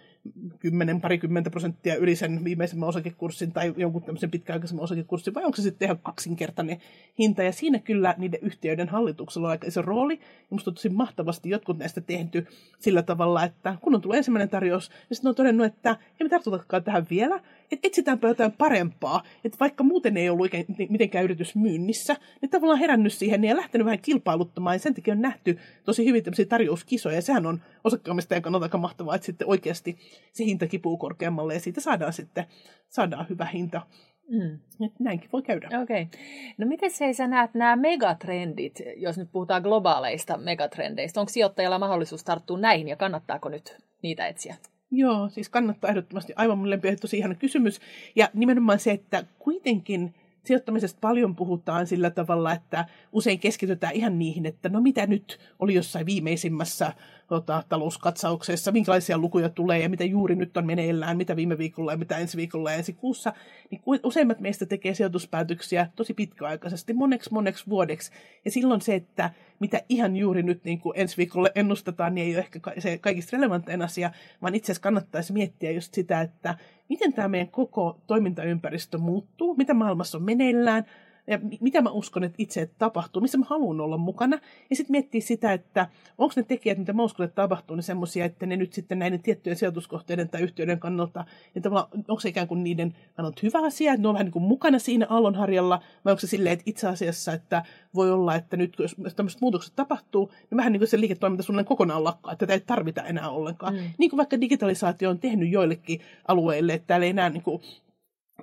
10, parikymmentä prosenttia yli sen viimeisemmän osakekurssin tai jonkun tämmöisen pitkäaikaisemman osakekurssin, vai onko se sitten ihan kaksinkertainen hinta. Ja siinä kyllä niiden yhtiöiden hallituksella on aika iso rooli. Ja musta on tosi mahtavasti jotkut näistä tehty sillä tavalla, että kun on tullut ensimmäinen tarjous, niin sitten on todennut, että ei me tartutakaan tähän vielä, että etsitäänpä jotain parempaa. Että vaikka muuten ei ollut mitenkään yritys myynnissä, niin tavallaan herännyt siihen ja lähtenyt vähän kilpailuttamaan. Ja sen takia on nähty tosi hyvin tämmöisiä tarjouskisoja. Ja sehän on osakkaamistajan kannalta aika mahtavaa, että sitten oikeasti se hinta kipuu korkeammalle ja siitä saadaan sitten saadaan hyvä hinta. Mm. Et näinkin voi käydä. Okei. Okay. No miten se sä näet nämä megatrendit, jos nyt puhutaan globaaleista megatrendeistä? Onko sijoittajalla mahdollisuus tarttua näihin ja kannattaako nyt niitä etsiä? Joo, siis kannattaa ehdottomasti. Aivan mun lempi, tosi ihana kysymys. Ja nimenomaan se, että kuitenkin sijoittamisesta paljon puhutaan sillä tavalla, että usein keskitytään ihan niihin, että no mitä nyt oli jossain viimeisimmässä tota, talouskatsauksessa, minkälaisia lukuja tulee ja mitä juuri nyt on meneillään, mitä viime viikolla ja mitä ensi viikolla ja ensi kuussa, niin useimmat meistä tekee sijoituspäätöksiä tosi pitkäaikaisesti, moneksi moneksi vuodeksi. Ja silloin se, että mitä ihan juuri nyt niin kuin ensi viikolle ennustetaan, niin ei ole ehkä se kaikista relevantein asia, vaan itse asiassa kannattaisi miettiä just sitä, että miten tämä meidän koko toimintaympäristö muuttuu, mitä maailmassa on meneillään, ja mitä mä uskon, että itse tapahtuu, missä mä haluan olla mukana. Ja sitten miettiä sitä, että onko ne tekijät, mitä mä uskon, että tapahtuu, niin semmoisia, että ne nyt sitten näiden tiettyjen sijoituskohteiden tai yhtiöiden kannalta, niin tavallaan onko se ikään kuin niiden kannalta hyvä asia, että ne on vähän niin kuin mukana siinä aallonharjalla, vai onko se silleen, että itse asiassa, että voi olla, että nyt jos tämmöiset muutokset tapahtuu, niin vähän niin kuin se liiketoiminta suunnilleen kokonaan lakkaa, että tätä ei tarvita enää ollenkaan. Mm. Niin kuin vaikka digitalisaatio on tehnyt joillekin alueille, että täällä ei enää niin kuin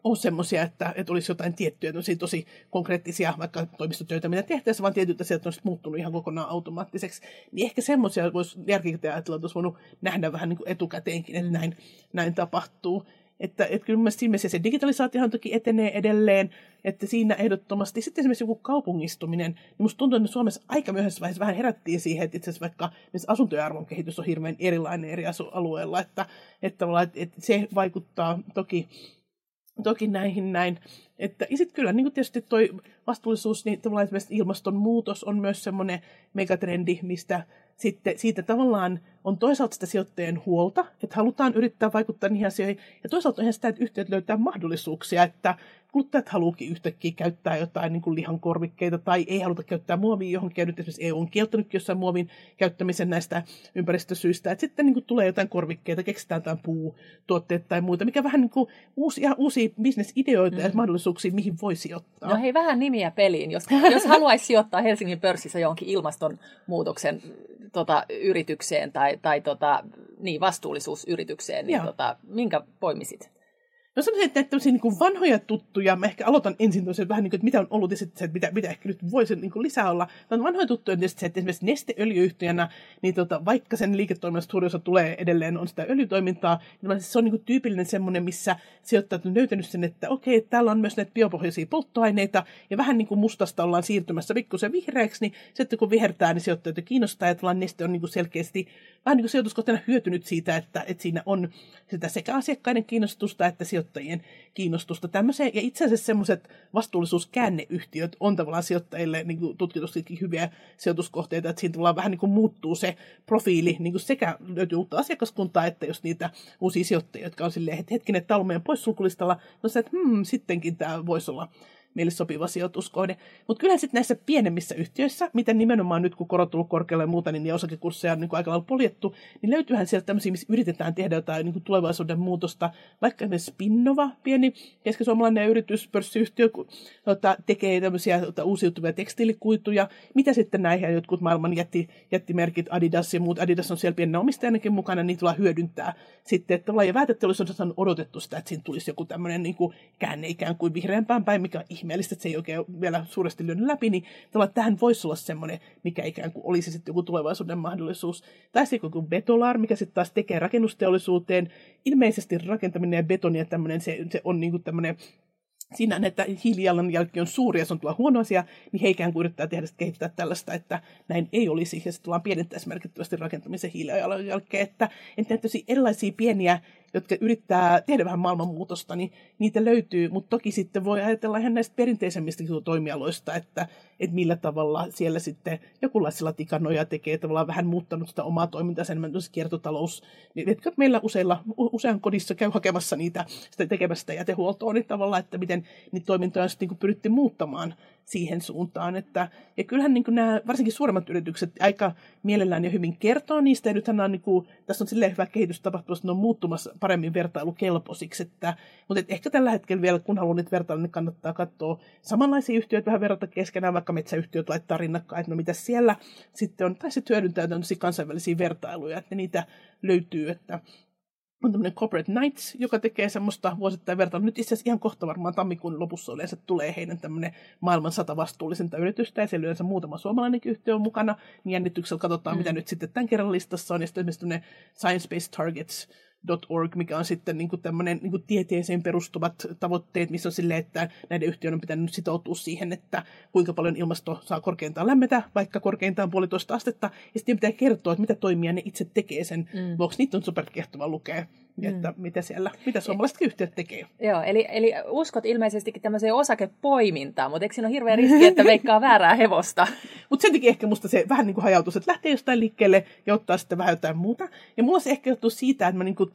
ole semmoisia, että, että olisi jotain tiettyjä tosi konkreettisia vaikka toimistotöitä, mitä tehtäisiin, vaan tietyt asiat on muuttunut ihan kokonaan automaattiseksi. Niin ehkä semmoisia voisi järkikäteen ajatella, että olisi voinut nähdä vähän niin kuin etukäteenkin, että näin, näin tapahtuu. Että, että kyllä mielestäni siinä se digitalisaatiohan toki etenee edelleen, että siinä ehdottomasti sitten esimerkiksi joku kaupungistuminen, niin musta tuntuu, että Suomessa aika myöhäisessä vaiheessa vähän herättiin siihen, että itse asiassa vaikka asuntojen arvon kehitys on hirveän erilainen eri alueilla, että, että, että se vaikuttaa toki toki näihin näin. Että, sitten kyllä niin tietysti toi vastuullisuus, niin tavallaan esimerkiksi ilmastonmuutos on myös semmoinen megatrendi, mistä sitten siitä tavallaan on toisaalta sitä sijoittajien huolta, että halutaan yrittää vaikuttaa niihin asioihin, ja toisaalta on sitä, että yhtiöt löytää mahdollisuuksia, että kuluttajat haluukin yhtäkkiä käyttää jotain niin kuin lihankorvikkeita tai ei haluta käyttää muovia johonkin. Ja nyt esimerkiksi EU on kieltänyt jossain muovin käyttämisen näistä ympäristösyistä. Että sitten niin kuin tulee jotain korvikkeita, keksitään jotain puutuotteita tai muuta, mikä vähän niin kuin uusia, uusia bisnesideoita mm. ja mahdollisuuksia, mihin voi sijoittaa. No hei, vähän nimiä peliin. Jos, jos haluaisi sijoittaa Helsingin pörssissä johonkin ilmastonmuutoksen tota, yritykseen tai, tai tota, niin, vastuullisuusyritykseen, niin tota, minkä poimisit? No sanoisin, että näitä niin vanhoja tuttuja, mä ehkä aloitan ensin tosiaan vähän niin kuin, että mitä on ollut ja sitten se, että mitä, mitä ehkä nyt voisi niin lisää olla. Tämä on vanhoja tuttuja tietysti se, että esimerkiksi nesteöljyyhtiönä, niin tota, vaikka sen liiketoiminnasta suuri osa tulee edelleen, on sitä öljytoimintaa, niin se on niin kuin tyypillinen semmoinen, missä sijoittajat on löytänyt sen, että okei, että täällä on myös näitä biopohjaisia polttoaineita ja vähän niin kuin mustasta ollaan siirtymässä pikkusen vihreäksi, niin sitten kun vihertää, niin sijoittajat kiinnostaa ja neste on niin kuin selkeästi vähän niin kuin sijoituskohteena hyötynyt siitä, että, että siinä on sitä sekä asiakkaiden kiinnostusta että kiinnostusta tämmöiseen. Ja itse asiassa semmoiset vastuullisuuskäänneyhtiöt on tavallaan sijoittajille niin kuin tutkitustikin hyviä sijoituskohteita, että siinä tavallaan vähän niin kuin muuttuu se profiili, niin kuin sekä löytyy uutta asiakaskuntaa, että jos niitä uusia sijoittajia, jotka on silleen, että hetkinen, tämä on meidän poissulkulistalla, no se, että hmm, sittenkin tämä voisi olla meille sopiva sijoituskohde. Mutta kyllä sitten näissä pienemmissä yhtiöissä, miten nimenomaan nyt kun korot tullut korkealle ja muuta, niin osakekursseja on niin aika lailla poljettu, niin löytyyhän sieltä tämmöisiä, missä yritetään tehdä jotain niin kuin tulevaisuuden muutosta. Vaikka esimerkiksi Spinnova, pieni keskisuomalainen yritys, pörssiyhtiö, kun tota, tekee tämmöisiä tota, uusiutuvia tekstiilikuituja. Mitä sitten näihin jotkut maailman jätti, jättimerkit, Adidas ja muut, Adidas on siellä pienenä omistajanakin mukana, niin tullaan hyödyntää sitten, että ja väiteteollisuudessa on odotettu sitä, että siinä tulisi joku tämmöinen niin kuin käänne ikään kuin vihreämpään päin, mikä on ihmeellistä, että se ei oikein vielä suuresti lyönyt läpi, niin tavallaan tähän voisi olla semmoinen, mikä ikään kuin olisi sitten joku tulevaisuuden mahdollisuus. Tai sitten joku Betolar, mikä sitten taas tekee rakennusteollisuuteen. Ilmeisesti rakentaminen ja betoni ja tämmöinen, se, se on niin kuin tämmöinen siinä, että hiilijalanjälki on suuri ja se on tulla huono asia, niin he ikään kuin yrittää tehdä kehittää tällaista, että näin ei olisi, ja sitten tullaan pienentää merkittävästi rakentamisen hiilijalanjälkeä, että, että erilaisia pieniä jotka yrittää tehdä vähän maailmanmuutosta, niin niitä löytyy, mutta toki sitten voi ajatella ihan näistä perinteisemmistä toimialoista, että, että millä tavalla siellä sitten jokinlaisilla tikanoja tekee, tavallaan vähän muuttanut sitä omaa toimintaa, enemmän kiertotalous, jotka meillä useilla, usean kodissa käy hakemassa niitä, sitä tekemästä jätehuoltoa, niin tavallaan, että miten niitä toimintoja on sitten niin pyritty muuttamaan siihen suuntaan. Että, ja kyllähän niin nämä, varsinkin suuremmat yritykset aika mielellään ja hyvin kertoo niistä, ja nythän on, niin kuin, tässä on silleen hyvä kehitys tapahtumassa, että ne on muuttumassa paremmin vertailukelpoisiksi, että, mutta et ehkä tällä hetkellä vielä, kun haluaa niitä vertailla, niin kannattaa katsoa samanlaisia yhtiöitä vähän verrata keskenään, vaikka metsäyhtiöt laittaa rinnakkain, että no mitä siellä sitten on, tai sitten hyödyntää kansainvälisiä vertailuja, että niitä löytyy, että on tämmöinen Corporate Nights, joka tekee semmoista vuosittain vertailua. Nyt itse asiassa ihan kohta varmaan tammikuun lopussa yleensä tulee heidän tämmöinen maailman sata vastuullisinta yritystä, ja siellä yleensä muutama suomalainen yhtiö on mukana, niin jännityksellä katsotaan, mm. mitä nyt sitten tämän kerran listassa on, ja sitten esimerkiksi Science-Based Targets, Org, mikä on sitten niin tämmöinen niin tieteeseen perustuvat tavoitteet, missä on silleen, että näiden yhtiöiden on pitänyt sitoutua siihen, että kuinka paljon ilmasto saa korkeintaan lämmetä, vaikka korkeintaan puolitoista astetta, ja sitten pitää kertoa, että mitä toimia ne itse tekee sen mm. vuoksi. Niitä on superkehtova lukea. Mm. Että mitä siellä, mitä suomalaiset yhtiöt tekee. Joo, eli, eli uskot ilmeisestikin tämmöiseen osakepoimintaan, mutta eikö siinä ole hirveä riski, että veikkaa väärää hevosta? mutta sen takia ehkä musta se vähän niin kuin hajautus, että lähtee jostain liikkeelle ja ottaa sitten vähän jotain muuta. Ja mulla se ehkä johtuu siitä, että mä niin kuin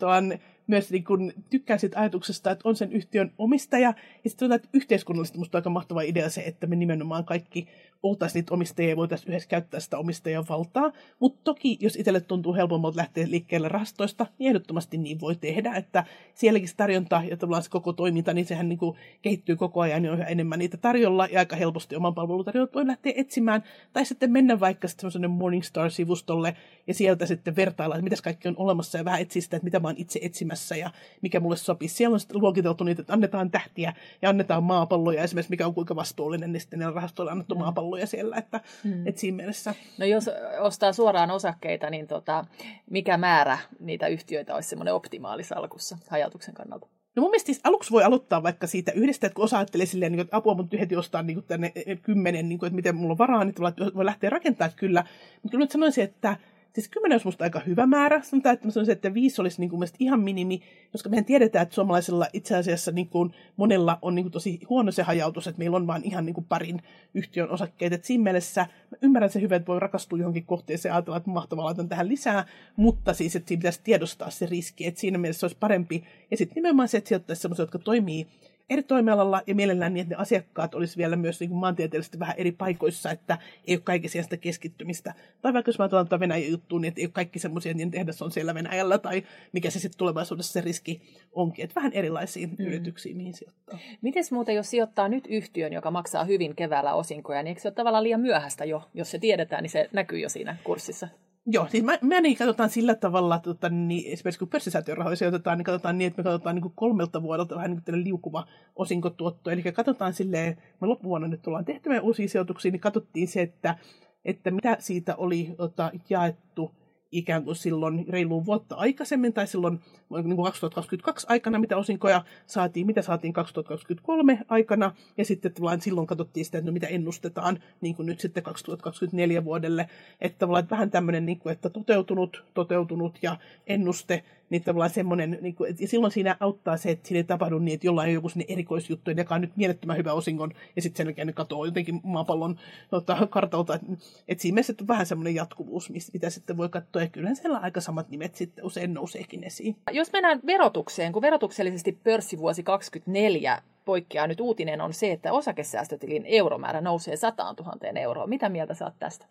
myös niin kuin tykkään siitä ajatuksesta, että on sen yhtiön omistaja. Ja sitten että yhteiskunnallisesti musta on aika mahtava idea se, että me nimenomaan kaikki oltaisiin niitä omistajia ja voitaisiin yhdessä käyttää sitä omistajan valtaa. Mutta toki, jos itselle tuntuu helpommalta lähteä liikkeelle rahastoista, niin ehdottomasti niin voi tehdä. Että sielläkin se tarjonta ja tavallaan se koko toiminta, niin sehän niin kehittyy koko ajan ja on yhä enemmän niitä tarjolla ja aika helposti oman palvelutarjonnat voi lähteä etsimään. Tai sitten mennä vaikka sitten Morningstar-sivustolle ja sieltä sitten vertailla, että mitä kaikki on olemassa ja vähän etsiä sitä, että mitä mä oon itse etsimässä ja mikä mulle sopii. Siellä on sitten luokiteltu niitä, että annetaan tähtiä ja annetaan maapalloja esimerkiksi, mikä on kuinka vastuullinen, niin sitten ne rahastoille annettu mm. maapalloja siellä, että, mm. että siinä mielessä. No jos ostaa suoraan osakkeita, niin tota, mikä määrä niitä yhtiöitä olisi semmoinen optimaalisalkussa hajautuksen kannalta? No mun mielestä siis aluksi voi aloittaa vaikka siitä yhdestä, että kun osa ajattelee silleen, niin että apua mun heti ostaa niin tänne kymmenen, niin kuin, että miten mulla on varaa, niin voi lähteä rakentamaan kyllä. Mutta kyllä nyt sanoisin, että Siis kymmenen olisi musta aika hyvä määrä. Sanotaan, että sanoisin, että viisi olisi niin kuin ihan minimi, koska mehän tiedetään, että suomalaisilla itse asiassa niin kuin monella on niin kuin tosi huono se hajautus, että meillä on vain ihan niin kuin parin yhtiön osakkeet. Et siinä mielessä mä ymmärrän se hyvä, että voi rakastua johonkin kohteeseen ja ajatella, että mahtavaa laitan tähän lisää, mutta siis, että siinä pitäisi tiedostaa se riski, että siinä mielessä se olisi parempi. Ja sitten nimenomaan se, että sijoittaisi sellaisia, jotka toimii eri toimialalla ja mielellään niin, että ne asiakkaat olisi vielä myös niin kuin maantieteellisesti vähän eri paikoissa, että ei ole kaikki sitä keskittymistä. Tai vaikka jos mä otan tuota Venäjän juttuun, niin että ei ole kaikki semmoisia, niin tehdas on siellä Venäjällä, tai mikä se sitten tulevaisuudessa se riski onkin. Että vähän erilaisiin mm. yrityksiin, mihin sijoittaa. Miten muuten, jos sijoittaa nyt yhtiön, joka maksaa hyvin keväällä osinkoja, niin eikö se ole tavallaan liian myöhäistä jo, jos se tiedetään, niin se näkyy jo siinä kurssissa? Joo, siis mä, mä niin katsotaan sillä tavalla, tota, niin esimerkiksi kun pörssisäätiörahoja sijoitetaan, niin katsotaan niin, että me katsotaan niin kuin kolmelta vuodelta vähän niin kuin liukuva osinkotuotto. Eli katsotaan silleen, me loppuvuonna nyt ollaan tehty meidän uusia sijoituksia, niin katsottiin se, että, että mitä siitä oli ota, jaettu ikään kuin silloin reiluun vuotta aikaisemmin tai silloin niin kuin 2022 aikana, mitä osinkoja saatiin, mitä saatiin 2023 aikana, ja sitten silloin katsottiin sitä, että no mitä ennustetaan niin kuin nyt sitten 2024 vuodelle, että tavallaan että vähän tämmöinen, niin kuin, että toteutunut, toteutunut ja ennuste, niin tavallaan semmoinen, niin kuin, ja silloin siinä auttaa se, että siinä ei tapahdu niin, että jollain on joku sinne erikoisjuttu, joka on nyt mielettömän hyvä osingon, ja sitten sen jälkeen ne katoaa jotenkin maapallon tota, kartalta, että et siinä mielessä on vähän semmoinen jatkuvuus, mitä sitten voi katsoa, ja kyllä siellä aika samat nimet sitten usein nouseekin esiin. Jos mennään verotukseen, kun verotuksellisesti pörssivuosi 2024 poikkeaa nyt uutinen on se, että osakesäästötilin euromäärä nousee 100 000 euroa. Mitä mieltä saat tästä?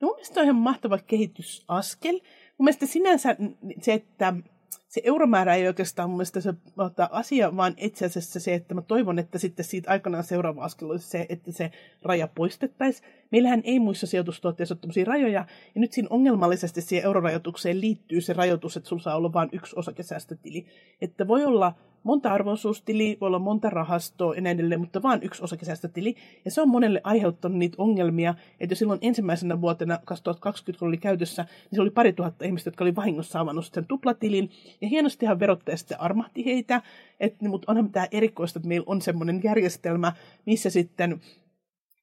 No mun mielestä on ihan mahtava kehitysaskel. Mun mielestä sinänsä se, että se euromäärä ei oikeastaan mun mielestä se asia, vaan itse asiassa se, että mä toivon, että sitten siitä aikanaan seuraava askel olisi se, että se raja poistettaisiin. Meillähän ei muissa sijoitustuotteissa ole rajoja, ja nyt siinä ongelmallisesti siihen eurorajoitukseen liittyy se rajoitus, että sulla saa olla vain yksi osakesäästötili. Että voi olla monta arvoisuustiliä, voi olla monta rahastoa ja näin edelleen, mutta vain yksi osakesäästötili. Ja se on monelle aiheuttanut niitä ongelmia, että jo silloin ensimmäisenä vuotena 2020, kun oli käytössä, niin se oli pari tuhatta ihmistä, jotka oli vahingossa avannut sen tuplatilin. Ja hienostihan verottaja sitten armahti heitä, että, mutta onhan tämä erikoista, että meillä on semmoinen järjestelmä, missä sitten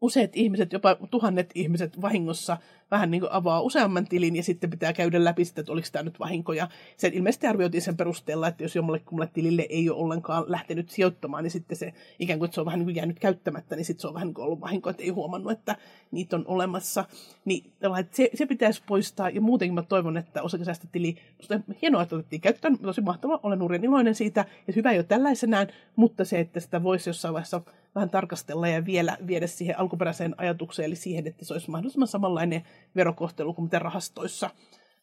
useat ihmiset, jopa tuhannet ihmiset vahingossa vähän niin kuin avaa useamman tilin ja sitten pitää käydä läpi sitä, että oliko tämä nyt vahinkoja. Se ilmeisesti arvioitiin sen perusteella, että jos jommalle kummalle tilille ei ole ollenkaan lähtenyt sijoittamaan, niin sitten se ikään kuin, että se on vähän niin kuin jäänyt käyttämättä, niin sitten se on vähän niin kuin ollut vahinko, että ei huomannut, että niitä on olemassa. Niin että se, se pitäisi poistaa. Ja muutenkin mä toivon, että osakesäästötili, hienoa, että otettiin käyttöön, tosi mahtava, olen uuden iloinen siitä. Ja hyvä jo tällaisenään, mutta se, että sitä voisi jossain vaiheessa vähän tarkastella ja vielä viedä siihen alkuperäiseen ajatukseen, eli siihen, että se olisi mahdollisimman samanlainen verokohtelu kuin mitä rahastoissa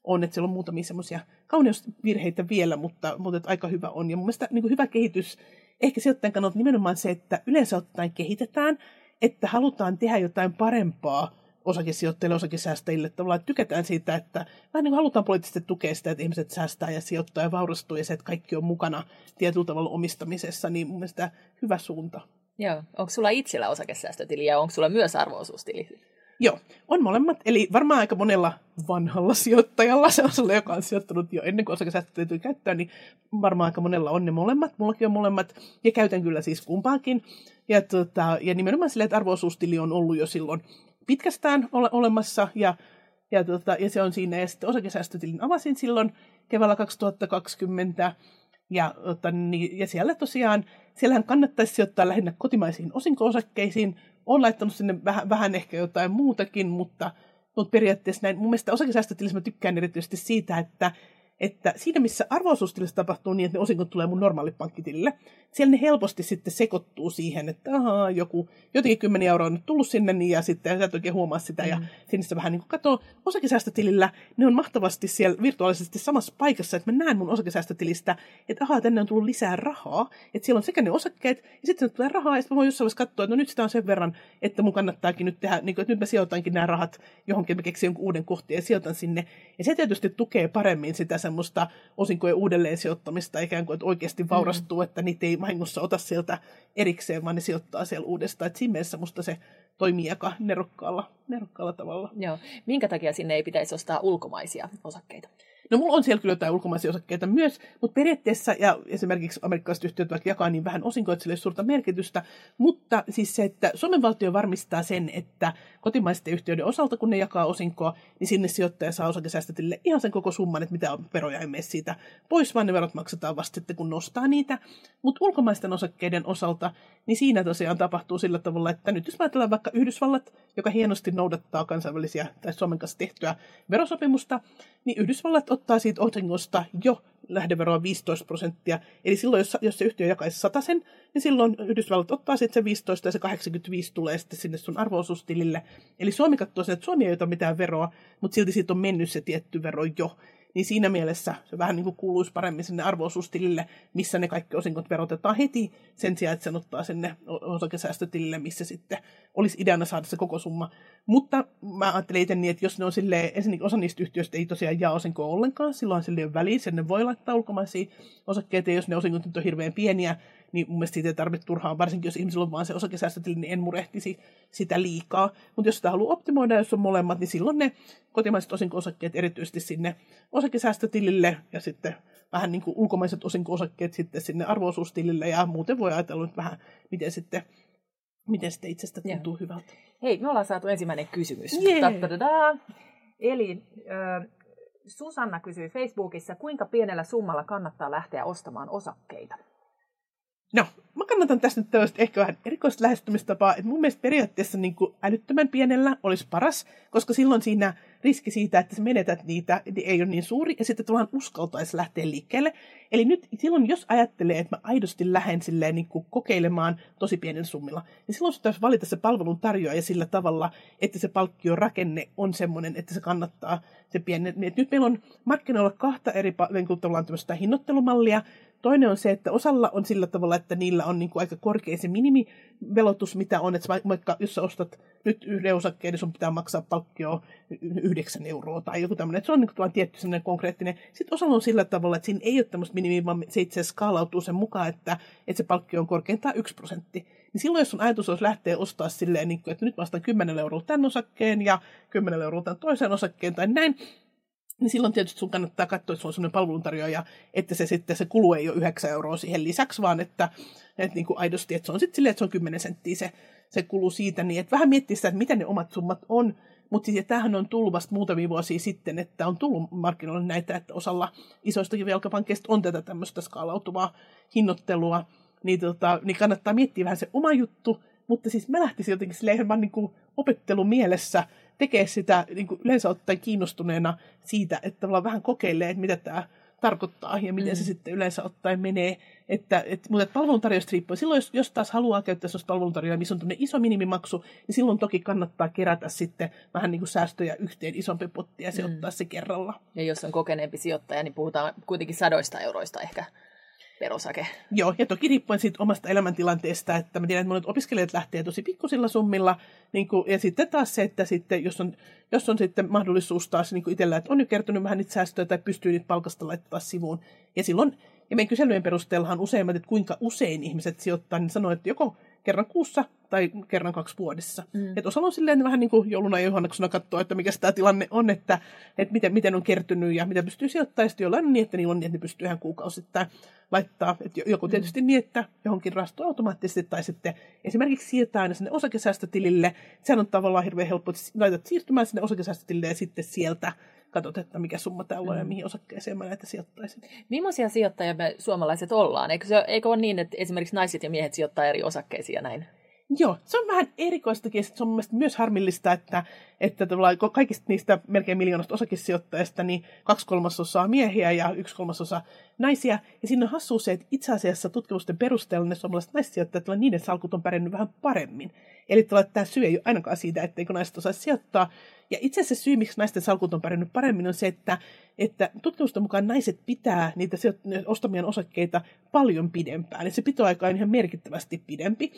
on, että siellä on muutamia semmoisia kauneusvirheitä vielä, mutta, mutta että aika hyvä on. Ja mun mielestä niin hyvä kehitys, ehkä sijoittajan kannalta nimenomaan se, että yleensä ottaen kehitetään, että halutaan tehdä jotain parempaa osakesijoittajille, osakesäästäjille, tavallaan että tykätään siitä, että vähän niin kuin halutaan poliittisesti tukea sitä, että ihmiset säästää ja sijoittaa ja vaurastuu ja se, että kaikki on mukana tietyllä tavalla omistamisessa, niin mun mielestä hyvä suunta. Joo. Onko sulla itsellä osakesäästötili ja onko sulla myös arvoosuustili? Joo, on molemmat. Eli varmaan aika monella vanhalla sijoittajalla, se on sulle, joka on sijoittanut jo ennen kuin osakesäästötili tuli käyttöön, niin varmaan aika monella on ne molemmat. Mullakin on molemmat ja käytän kyllä siis kumpaakin. Ja, tota, ja nimenomaan silleen, että arvoosuustili on ollut jo silloin pitkästään ole, olemassa ja, ja, tota, ja se on siinä. Ja sitten osakesäästötilin avasin silloin keväällä 2020 ja, tota, niin, ja siellä tosiaan, siellähän kannattaisi sijoittaa lähinnä kotimaisiin osinko-osakkeisiin. Olen laittanut sinne vähän, vähän ehkä jotain muutakin, mutta, mutta periaatteessa näin. Mun mielestä osakesäästötilissä mä tykkään erityisesti siitä, että että siinä missä arvoisuustilissä tapahtuu niin, että ne osinkot tulee mun normaali pankkitilille, siellä ne helposti sitten sekoittuu siihen, että ahaa, joku, jotenkin 10 euroa on tullut sinne niin, ja sitten sä et oikein huomaa sitä mm. ja sinne se vähän niin kuin katsoo osakesäästötilillä, ne on mahtavasti siellä virtuaalisesti samassa paikassa, että mä näen mun osakesäästötilistä, että ahaa, tänne on tullut lisää rahaa, että siellä on sekä ne osakkeet ja sitten tulee rahaa ja sitten mä voin jossain vaiheessa katsoa, että no nyt sitä on sen verran, että mun kannattaakin nyt tehdä, niin kuin, että nyt mä sijoitankin nämä rahat johonkin, mä keksin jonkun uuden kohteen ja sijoitan sinne. Ja se tietysti tukee paremmin sitä semmoista osinkojen uudelleen sijoittamista ikään kuin, että oikeasti mm. vaurastuu, mm. että niitä ei vahingossa ota sieltä erikseen, vaan ne sijoittaa siellä uudestaan. Että siinä mielessä musta se toimii aika nerokkaalla, nerokkaalla tavalla. Joo. Minkä takia sinne ei pitäisi ostaa ulkomaisia osakkeita? No mulla on siellä kyllä jotain ulkomaisia osakkeita myös, mutta periaatteessa, ja esimerkiksi amerikkalaiset yhtiöt vaikka jakaa niin vähän osinkoja, että suurta merkitystä, mutta siis se, että Suomen valtio varmistaa sen, että kotimaisten yhtiöiden osalta, kun ne jakaa osinkoa, niin sinne sijoittaja saa osakesäästötille ihan sen koko summan, että mitä veroja ei mene siitä pois, vaan ne verot maksetaan vasta sitten, kun nostaa niitä. Mutta ulkomaisten osakkeiden osalta, niin siinä tosiaan tapahtuu sillä tavalla, että nyt jos ajatellaan vaikka Yhdysvallat, joka hienosti noudattaa kansainvälisiä tai Suomen kanssa tehtyä verosopimusta, niin Yhdysvallat ottaa siitä osingosta jo lähdeveroa 15 prosenttia. Eli silloin, jos, jos se yhtiö jakaisi sen, niin silloin Yhdysvallat ottaa sitten se 15 ja se 85 tulee sitten sinne sun arvoosuustilille. Eli Suomi katsoo sen, että Suomi ei ota mitään veroa, mutta silti siitä on mennyt se tietty vero jo. Niin siinä mielessä se vähän niin kuin kuuluisi paremmin sinne arvoosuustilille, missä ne kaikki osinkot verotetaan heti, sen sijaan, että sen ottaa sinne osakesäästötilille, missä sitten olisi ideana saada se koko summa. Mutta mä ajattelin itse niin, että jos ne on silleen, ensinnäkin osa niistä yhtiöistä ei tosiaan jaa osinkoa ollenkaan, silloin sille väliin, sen ne voi laittaa ulkomaisia osakkeita, jos ne osinkot nyt on hirveän pieniä, niin mun mielestä siitä ei tarvitse turhaan, varsinkin jos ihmisellä on vain se osakesäästötili, niin en murehtisi sitä liikaa. Mutta jos sitä haluaa optimoida, jos on molemmat, niin silloin ne kotimaiset osinko-osakkeet erityisesti sinne osakesäästötilille ja sitten vähän niin kuin ulkomaiset osinko-osakkeet sitten sinne arvoosuustilille ja muuten voi ajatella nyt vähän, miten sitten miten sitten itsestä tuntuu Joo. hyvältä. Hei, me ollaan saatu ensimmäinen kysymys. Eli äh, Susanna kysyi Facebookissa, kuinka pienellä summalla kannattaa lähteä ostamaan osakkeita? No, mä kannatan tästä nyt tällaista ehkä vähän erikoista lähestymistapaa, että mun mielestä periaatteessa niin kuin älyttömän pienellä olisi paras, koska silloin siinä riski siitä, että sä menetät niitä, niin ei ole niin suuri, ja sitten tavallaan uskaltaisi lähteä liikkeelle. Eli nyt silloin, jos ajattelee, että mä aidosti lähden silleen niin kuin kokeilemaan tosi pienen summilla, niin silloin sun täytyy valita se palvelun tarjoaja sillä tavalla, että se palkkion rakenne on semmoinen, että se kannattaa se pieni. Nyt meillä on markkinoilla kahta eri niin kuin, hinnoittelumallia. Toinen on se, että osalla on sillä tavalla, että niillä on niin kuin aika korkea se minimivelotus, mitä on. Että vaikka jos sä ostat nyt yhden osakkeen, niin sun pitää maksaa palkkio 9 euroa tai joku tämmöinen. Että se on niin kuin tietty sellainen konkreettinen. Sitten osalla on sillä tavalla, että siinä ei ole tämmöistä minimiä, vaan se itse skaalautuu sen mukaan, että, että se palkkio on korkeintaan 1 prosentti. Niin silloin, jos sun ajatus olisi lähteä ostaa silleen, niin kuin, että nyt vastaan 10 euroa tämän osakkeen ja 10 euroa tämän toisen osakkeen tai näin, niin silloin tietysti sun kannattaa katsoa, että sulla on sellainen palveluntarjoaja, että se sitten se kulu ei ole 9 euroa siihen lisäksi, vaan että, että niin kuin aidosti, että se on sitten silleen, että se on 10 senttiä se, se kulu siitä, niin että vähän miettiä sitä, että mitä ne omat summat on, mutta siis, tämähän on tullut vasta muutamia vuosia sitten, että on tullut markkinoille näitä, että osalla isoistakin velkapankkeista on tätä tämmöistä skaalautuvaa hinnoittelua, niin, tota, niin kannattaa miettiä vähän se oma juttu, mutta siis mä lähtisin jotenkin silleen ihan niin kuin opettelun mielessä tekee sitä niin kuin yleensä ottaen kiinnostuneena siitä, että tavallaan vähän kokeilee, että mitä tämä tarkoittaa ja miten mm. se sitten yleensä ottaen menee. Että, et, mutta palveluntarjoajasta riippuu. Silloin, jos, jos taas haluaa käyttää sellaista palveluntarjoajaa, missä on iso minimimaksu, niin silloin toki kannattaa kerätä sitten vähän niin kuin säästöjä yhteen isompi potti ja sijoittaa mm. se kerralla. Ja jos on kokeneempi sijoittaja, niin puhutaan kuitenkin sadoista euroista ehkä per osake. Joo, ja toki riippuen siitä omasta elämäntilanteesta, että mä tiedän, että monet opiskelijat lähtee tosi pikkusilla summilla, niin kuin, ja sitten taas se, että sitten, jos, on, jos on sitten mahdollisuus taas niin itsellä, että on jo kertynyt vähän niitä säästöjä tai pystyy niitä palkasta laittaa sivuun, ja silloin, ja meidän kyselyjen perusteellahan useimmat, että kuinka usein ihmiset sijoittaa, niin sanoo, että joko kerran kuussa tai kerran kaksi vuodessa. Mm. Et osalla on silleen vähän niin kuin jouluna ja juhannuksena katsoa, että mikä tämä tilanne on, että, että miten, miten on kertynyt ja mitä pystyy sijoittamaan. Sitten jollain on niin, että niillä on niin, että ne pystyy ihan kuukausittain laittaa. Et joku tietysti mm. niin, että johonkin rahastoon automaattisesti tai sitten esimerkiksi siirtää aina sinne osakesäästötilille. Sehän on tavallaan hirveän helppo, että laitat siirtymään sinne osakesäästötilille ja sitten sieltä katsot, että mikä summa täällä on ja mm. mihin osakkeeseen mä näitä sijoittaisin. Millaisia sijoittajia me suomalaiset ollaan? Eikö, se, eikö ole niin, että esimerkiksi naiset ja miehet sijoittaa eri osakkeisiin ja näin? Joo, se on vähän erikoistakin. Se on myös harmillista, että, että kaikista niistä melkein miljoonasta osakesijoittajista niin kaksi kolmasosaa miehiä ja yksi kolmasosa naisia. Ja siinä on hassu se, että itse asiassa tutkimusten perusteella ne suomalaiset naissijoittajat, niiden salkut on pärjännyt vähän paremmin. Eli tämä syy ei ole ainakaan siitä, etteikö naiset osaisi sijoittaa. Ja itse asiassa syy, miksi naisten salkut on pärjännyt paremmin, on se, että, että tutkimusten mukaan naiset pitää niitä ostamien osakkeita paljon pidempään. Eli se pitoaika on ihan merkittävästi pidempi.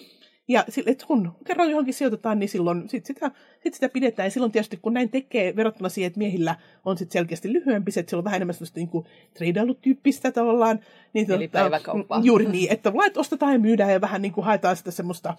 Ja että kun kerran johonkin sijoitetaan, niin silloin sit sitä, sit sitä pidetään. Ja silloin tietysti, kun näin tekee, verrattuna siihen, että miehillä on sit selkeästi lyhyempi, että sillä on vähän enemmän sellaista niin treidailutyyppistä tavallaan. Niin, Eli tota, päiväkauppa. Juuri niin, että että ostetaan ja myydään ja vähän niin kuin haetaan sitä semmoista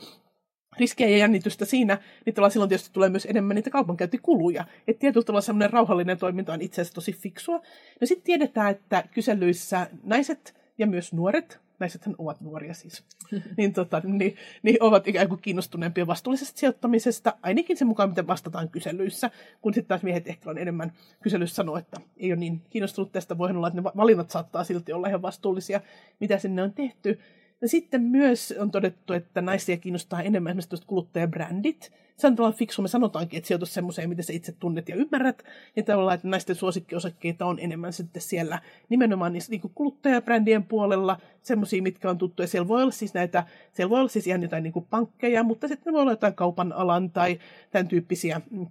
riskejä ja jännitystä siinä, niin silloin tietysti tulee myös enemmän niitä kaupankäyntikuluja. Että tietyllä tavalla semmoinen rauhallinen toiminta on itse asiassa tosi fiksua. No sitten tiedetään, että kyselyissä naiset ja myös nuoret naisethan ovat nuoria siis, niin, tota, niin, niin ovat ikään kuin kiinnostuneempia vastuullisesta sijoittamisesta, ainakin sen mukaan, miten vastataan kyselyissä, kun sitten taas miehet ehkä on enemmän kyselyssä sanoa, että ei ole niin kiinnostunut tästä, voi olla, että ne valinnat saattaa silti olla ihan vastuullisia, mitä sinne on tehty. Ja sitten myös on todettu, että naisia kiinnostaa enemmän esimerkiksi kuluttajabrändit. Se on tavallaan fiksu, me sanotaankin, että sijoitus semmoiseen, miten sä itse tunnet ja ymmärrät. Ja tavallaan, että naisten suosikkiosakkeita on enemmän sitten siellä nimenomaan niissä niin kuluttajabrändien puolella, semmoisia, mitkä on tuttuja. Siellä voi olla siis näitä, siellä voi olla siis ihan jotain niin pankkeja, mutta sitten voi olla jotain kaupan alan tai tämän tyyppisiä mm,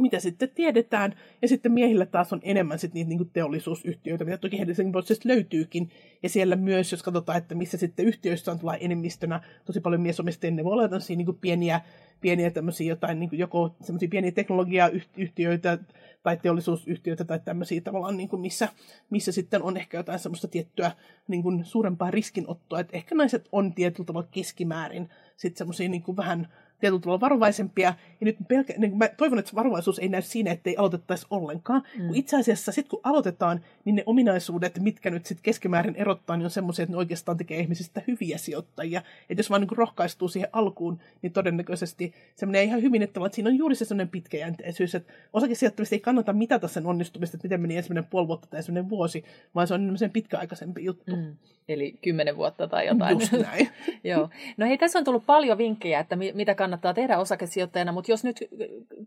mitä sitten tiedetään. Ja sitten miehillä taas on enemmän sitten niitä niin teollisuusyhtiöitä, mitä toki Helsingin prosessista löytyykin. Ja siellä myös, jos katsotaan, että missä sitten yhtiöissä on tulla enemmistönä tosi paljon miesomistajia, ne voi olla niin pieniä, pieniä tämmöisiä jotain, niin joko semmoisia pieniä teknologiayhtiöitä tai teollisuusyhtiöitä tai tämmöisiä tavallaan, niin kuin missä, missä sitten on ehkä jotain semmoista tiettyä niin kuin suurempaa riskinottoa. Että ehkä naiset on tietyllä tavalla keskimäärin sitten semmoisia niin vähän tietyllä tavalla varovaisempia. Ja nyt pelkä, niin mä toivon, että varovaisuus ei näy siinä, että ei aloitettaisi ollenkaan. Mm. Kun itse asiassa sitten kun aloitetaan, niin ne ominaisuudet, mitkä nyt sitten keskimäärin erottaa, niin on semmoisia, että ne oikeastaan tekee ihmisistä hyviä sijoittajia. Että jos vaan niin rohkaistuu siihen alkuun, niin todennäköisesti se menee ihan hyvin, että, että siinä on juuri se semmoinen pitkäjänteisyys, että osakesijoittamista ei kannata mitata sen onnistumista, että miten meni ensimmäinen puoli vuotta tai ensimmäinen vuosi, vaan se on sen pitkäaikaisempi juttu. Mm. Eli kymmenen vuotta tai jotain. Just näin. Joo. No hei, tässä on tullut paljon vinkkejä, että mitä kannattaa tehdä osakesijoittajana, mutta jos nyt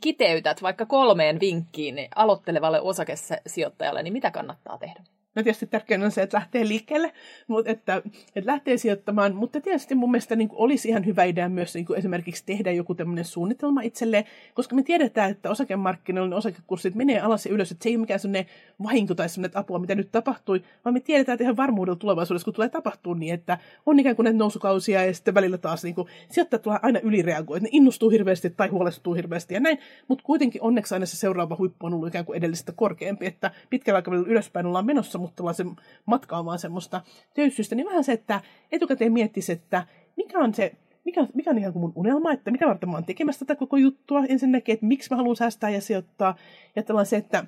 kiteytät vaikka kolmeen vinkkiin aloittelevalle osakesijoittajalle, niin mitä kannattaa tehdä? No tietysti tärkeää on se, että lähtee liikkeelle, mutta että, että lähtee sijoittamaan. Mutta tietysti mun mielestä niin kuin olisi ihan hyvä idea myös niin kuin esimerkiksi tehdä joku tämmöinen suunnitelma itselleen, koska me tiedetään, että osakemarkkinoilla osakekurssit menee alas ja ylös, että se ei ole mikään sellainen vahinko tai sellainen apua, mitä nyt tapahtui, vaan me tiedetään, että ihan varmuudella tulevaisuudessa, kun tulee tapahtuu niin, että on ikään kuin näitä nousukausia ja sitten välillä taas niin kuin, sijoittajat tulee aina ylireagoi, että ne innostuu hirveästi tai huolestuu hirveästi ja näin, mutta kuitenkin onneksi aina se seuraava huippu on ollut ikään kuin edellistä korkeampi, että pitkällä aikavälillä ylöspäin ollaan menossa, mutta se matka on vaan semmoista töysystä, niin vähän se, että etukäteen miettisi, että mikä on se mikä, mikä on ihan kuin mun unelma, että mitä varten mä oon tekemässä tätä koko juttua. Ensinnäkin, että miksi mä haluan säästää ja sijoittaa. Ja tällainen se, että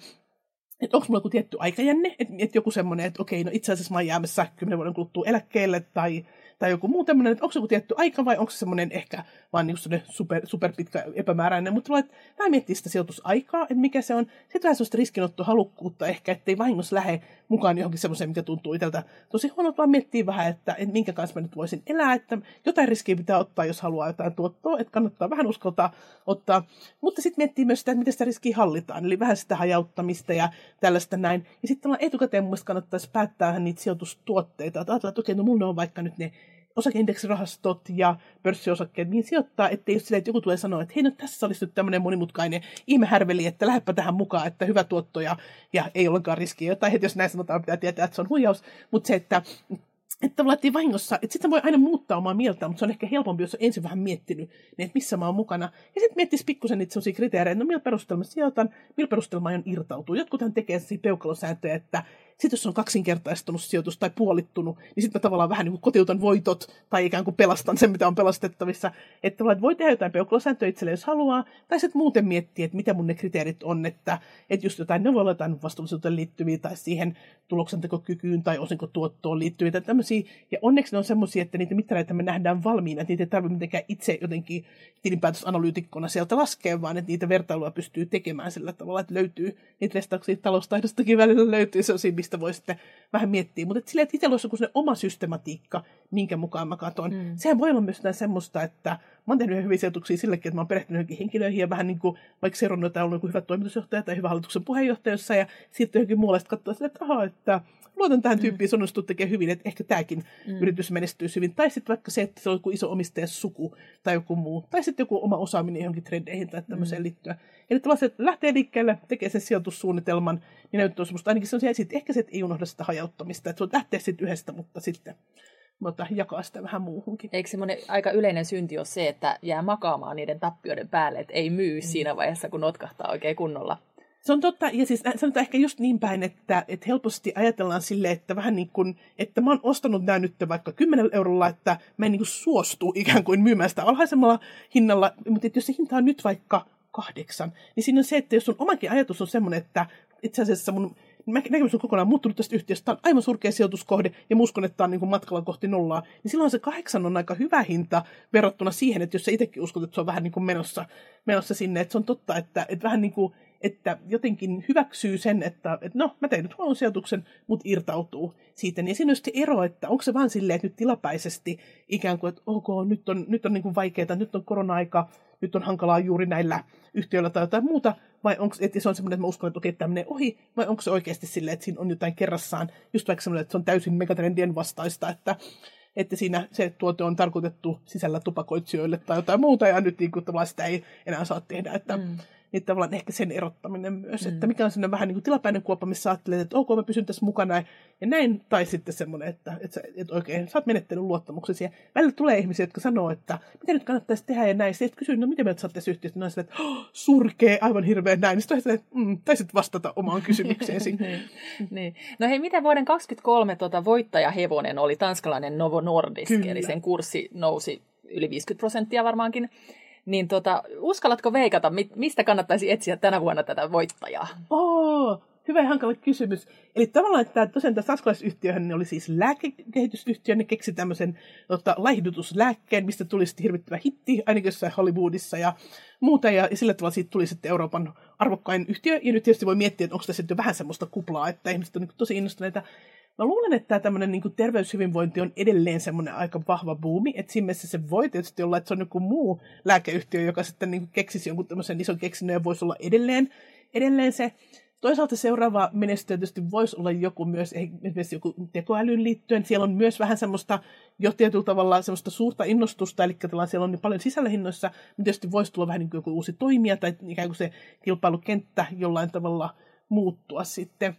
että onko mulla joku tietty aikajänne, että, että joku semmoinen, että okei, no itse asiassa mä oon jäämässä kymmenen vuoden kuluttua eläkkeelle, tai tai joku muu tämmöinen, että onko se joku tietty aika vai onko se semmoinen ehkä vaan niin super, super pitkä epämääräinen, mutta tulee, että vähän miettiä sitä sijoitusaikaa, että mikä se on. Sitten vähän sellaista riskinottohalukkuutta ehkä, ettei vahingossa lähde mukaan johonkin semmoiseen, mikä tuntuu itseltä tosi huonolta, vaan miettii vähän, että, että minkä kanssa mä nyt voisin elää, että jotain riskiä pitää ottaa, jos haluaa jotain tuottoa, että kannattaa vähän uskaltaa ottaa, mutta sitten miettii myös sitä, että miten sitä riskiä hallitaan, eli vähän sitä hajauttamista ja tällaista näin. Ja sitten etukäteen mun kannattaisi päättää niitä sijoitustuotteita, että ajatellaan, että okei, no mulla on vaikka nyt ne osakeindeksirahastot ja pörssiosakkeet, niin sijoittaa, ettei just silleen, että joku tulee sanoa, että hei, no tässä olisi nyt tämmöinen monimutkainen ihmehärveli, että lähdepä tähän mukaan, että hyvä tuotto ja, ja ei ollenkaan riskiä. Tai heti jos näin sanotaan, pitää tietää, että se on huijaus. Mutta se, että että tavallaan että vahingossa, että sitten voi aina muuttaa omaa mieltä, mutta se on ehkä helpompi, jos on ensin vähän miettinyt, niin että missä mä oon mukana. Ja sitten miettisi pikkusen niitä sellaisia kriteerejä, no millä perusteella mä sijoitan, millä perusteella mä aion irtautua. Jotkutan tekee sellaisia peukalosääntöjä, että sitten jos on kaksinkertaistunut sijoitus tai puolittunut, niin sitten mä tavallaan vähän niin kuin kotiutan voitot tai ikään kuin pelastan sen, mitä on pelastettavissa. Että voi tehdä jotain peukalosääntöä itselle, jos haluaa, tai sitten muuten miettiä, että mitä mun ne kriteerit on, että, että just jotain, ne voi olla jotain vastuullisuuteen liittyviä tai siihen tuloksentekokykyyn tai osinkotuottoon liittyviä tai tämmöisiä. Ja onneksi ne on semmoisia, että niitä mittareita me nähdään valmiina, että niitä ei tarvitse mitenkään itse jotenkin tilinpäätösanalyytikkona sieltä laskea, vaan että niitä vertailua pystyy tekemään sillä tavalla, että löytyy niitä testauksia taloustaidostakin välillä löytyy sellaisia, mistä voi sitten vähän miettiä. Mutta silleen, että itsellä olisi joku oma systematiikka, minkä mukaan mä katson. Mm. Sehän voi olla myös jotain semmoista, että mä oon tehnyt hyviä sijoituksia sillekin, että mä oon perehtynyt johonkin henkilöihin ja vähän niin kuin, vaikka seurannut, että on ollut hyvä toimitusjohtaja tai hyvä hallituksen puheenjohtaja ja sitten johonkin muualle katsoa sille, että aha, että luotan tähän mm. tyyppiin, se onnistuu tekemään hyvin, että ehkä tämäkin mm. yritys menestyy hyvin. Tai sitten vaikka se, että se on joku iso suku tai joku muu. Tai sitten joku oma osaaminen johonkin trendeihin tai tämmöiseen mm. liittyen. Eli tällaiset lähtee liikkeelle, tekee sen sijoitussuunnitelman, niin näyttää semmoista ainakin se on että ehkä se, että ei unohda sitä hajauttamista, että se on lähteä sitten yhdestä, mutta sitten mutta jakaa sitä vähän muuhunkin. Eikö semmoinen aika yleinen synti ole se, että jää makaamaan niiden tappioiden päälle, että ei myy mm. siinä vaiheessa, kun notkahtaa oikein kunnolla? Se on totta, ja siis sanotaan ehkä just niin päin, että, että helposti ajatellaan sille, että vähän niin kuin, että mä oon ostanut nämä nyt vaikka 10 eurolla, että mä en niin kuin suostu ikään kuin myymään sitä alhaisemmalla hinnalla, mutta jos se hinta on nyt vaikka kahdeksan, niin siinä on se, että jos sun omakin ajatus on semmoinen, että itse asiassa mun näkemys on kokonaan muuttunut tästä yhtiöstä. On aivan surkea sijoituskohde ja uskon, että tämä on niin kuin matkalla kohti nollaa. Niin silloin se kahdeksan on aika hyvä hinta verrattuna siihen, että jos sä itsekin uskot, että se on vähän niin kuin menossa, menossa sinne. Että se on totta, että, että vähän niin kuin että jotenkin hyväksyy sen, että, että no, mä tein nyt huonon sijoituksen, mutta irtautuu siitä. Niin siinä on sitten ero, että onko se vaan silleen, että nyt tilapäisesti ikään kuin, että ok, nyt on, nyt on niin kuin vaikeaa, nyt on korona-aika, nyt on hankalaa juuri näillä yhtiöillä tai jotain muuta, vai onko että se on semmoinen, että mä uskon, että okei, tämä menee ohi, vai onko se oikeasti silleen, että siinä on jotain kerrassaan, just vaikka semmoinen, että se on täysin megatrendien vastaista, että, että siinä se tuote on tarkoitettu sisällä tupakoitsijoille tai jotain muuta, ja nyt niin kuin, sitä ei enää saa tehdä, että mm niin tavallaan ehkä sen erottaminen myös, mm. että mikä on sellainen vähän niin kuin tilapäinen kuoppa, missä ajattelet, että ok, mä pysyn tässä mukana ja näin, tai sitten semmoinen, että, että, että oikein sä oot menettänyt luottamuksesi. Ja välillä tulee ihmisiä, jotka sanoo, että mitä nyt kannattaisi tehdä ja näin. Sitten kysyy, no miten me saatte yhtiöstä? No että oh, surkee, aivan hirveän näin. Sitten että mm, taisit vastata omaan kysymykseesi. niin, niin. No hei, miten vuoden 2023 tota, voittajahevonen oli tanskalainen Novo Nordisk, Kyllä. eli sen kurssi nousi yli 50 prosenttia varmaankin. Niin tota, uskallatko veikata, mistä kannattaisi etsiä tänä vuonna tätä voittajaa? Oh, hyvä ja hankala kysymys. Eli tavallaan, että tosiaan tämä saksalaisyhtiöhän oli siis lääkekehitysyhtiö, ne keksi tämmöisen tota, laihdutuslääkkeen, mistä tuli sitten hirvittävä hitti, ainakin jossain Hollywoodissa ja muuta, ja, ja sillä tavalla siitä tuli sitten Euroopan arvokkain yhtiö, ja nyt tietysti voi miettiä, että onko tässä jo vähän semmoista kuplaa, että ihmiset on niin tosi innostuneita Mä luulen, että tämä tämmöinen niin terveyshyvinvointi on edelleen semmoinen aika vahva buumi, että siinä mielessä se voi tietysti olla, että se on joku muu lääkeyhtiö, joka sitten niin keksisi jonkun tämmöisen ison keksinnön ja voisi olla edelleen, edelleen se. Toisaalta seuraava menestyjä tietysti voisi olla joku myös, esimerkiksi joku tekoälyyn liittyen. Siellä on myös vähän semmoista jo tietyllä tavalla semmoista suurta innostusta, eli siellä on niin paljon sisällähinnoissa, mutta tietysti voisi tulla vähän niin kuin joku uusi toimija tai ikään kuin se kilpailukenttä jollain tavalla muuttua sitten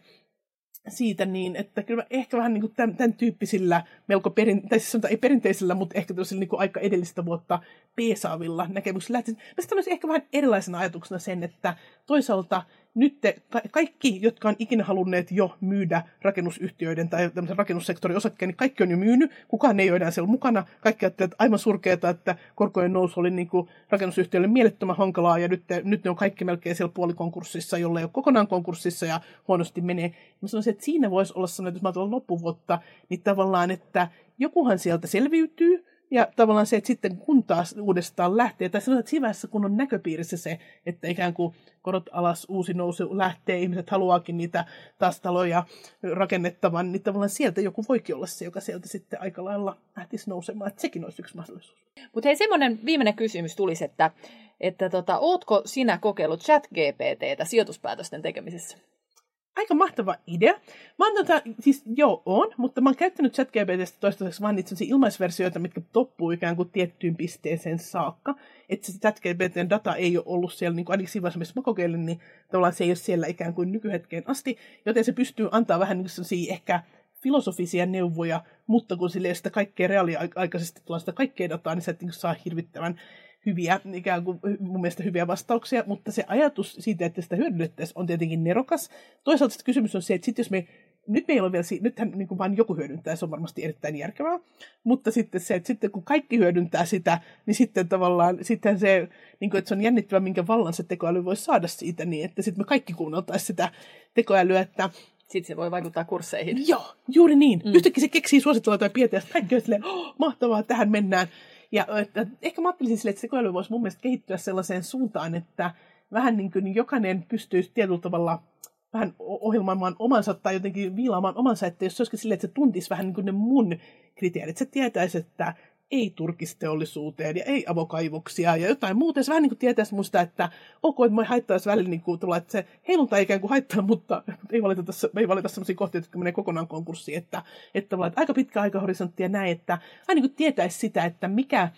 siitä niin, että kyllä ehkä vähän niin kuin tämän, tämän tyyppisillä melko perin, tai siis sanotaan, ei perinteisillä, mutta ehkä niin kuin aika edellistä vuotta peesaavilla näkemyksillä lähtisin. Mä sitten ehkä vähän erilaisena ajatuksena sen, että toisaalta nyt te, kaikki, jotka on ikinä halunneet jo myydä rakennusyhtiöiden tai rakennussektorin osakkeen, niin kaikki on jo myynyt. Kukaan ei ole enää siellä mukana. Kaikki ajattelevat, että aivan surkeata, että korkojen nousu oli niin rakennusyhtiöille mielettömän hankalaa ja nyt, te, nyt ne on kaikki melkein siellä puolikonkurssissa, jolle ei ole kokonaan konkurssissa ja huonosti menee. Mä sanoisin, että siinä voisi olla sellainen, että jos mä loppuvuotta, niin tavallaan, että jokuhan sieltä selviytyy, ja tavallaan se, että sitten kun taas uudestaan lähtee, tai sanotaan, että vaiheessa, kun on näköpiirissä se, että ikään kuin korot alas, uusi nousu lähtee, ihmiset haluaakin niitä taas taloja rakennettavan, niin tavallaan sieltä joku voikin olla se, joka sieltä sitten aika lailla lähtisi nousemaan. Että sekin olisi yksi mahdollisuus. Mutta hei, semmoinen viimeinen kysymys tulisi, että, että tota, ootko sinä kokeillut chat GPTtä sijoituspäätösten tekemisessä? Aika mahtava idea. Mä oon tota, siis joo, on, mutta mä oon käyttänyt ChatGPTstä toistaiseksi vaan niitä ilmaisversioita, mitkä toppuu ikään kuin tiettyyn pisteeseen saakka. Että se ChatGPTn data ei ole ollut siellä, niin kuin ainakin siinä vaiheessa, missä mä kokeilin, niin tavallaan se ei ole siellä ikään kuin nykyhetkeen asti, joten se pystyy antaa vähän niin kuin ehkä filosofisia neuvoja, mutta kun sille sitä kaikkea reaaliaikaisesti tulee sitä kaikkea dataa, niin sä et niin saa hirvittävän hyviä, ikään kuin mun mielestä hyviä vastauksia, mutta se ajatus siitä, että sitä hyödynnettäisiin, on tietenkin nerokas. Toisaalta sitten kysymys on se, että sit jos me nyt meillä on vielä, nythän niin kuin vain joku hyödyntää, se on varmasti erittäin järkevää, mutta sitten se, että sitten kun kaikki hyödyntää sitä, niin sitten tavallaan, sitten se, niin kuin, että se on jännittävä, minkä vallan se tekoäly voi saada siitä, niin että sitten me kaikki kuunneltaisiin sitä tekoälyä, että sitten se voi vaikuttaa kursseihin. Joo, juuri niin. Mm. Yhtäkkiä se keksii suositella tai piirteä, että kaikki on silleen, oh, mahtavaa, tähän mennään. Ja että ehkä mä ajattelisin sille, että sekoilu voisi mun mielestä kehittyä sellaiseen suuntaan, että vähän niin kuin jokainen pystyisi tietyllä tavalla vähän ohjelmaamaan omansa tai jotenkin viilaamaan omansa, että jos se olisikin silleen, että se tuntisi vähän niin kuin ne mun kriteerit, se tietäisi, että ei turkisteollisuuteen ja ei avokaivoksia ja jotain muuta. Se vähän niin kuin tietäisi musta, että ok, että mä haittaisi välillä niin kuin tulla, että se heilunta ikään kuin haittaa, mutta ei valita, tässä, ei valita sellaisia kohtia, jotka menee kokonaan konkurssiin. Että, että, että aika pitkä aikahorisontti ja näin, että aina niin kuin tietäisi sitä, että mikä,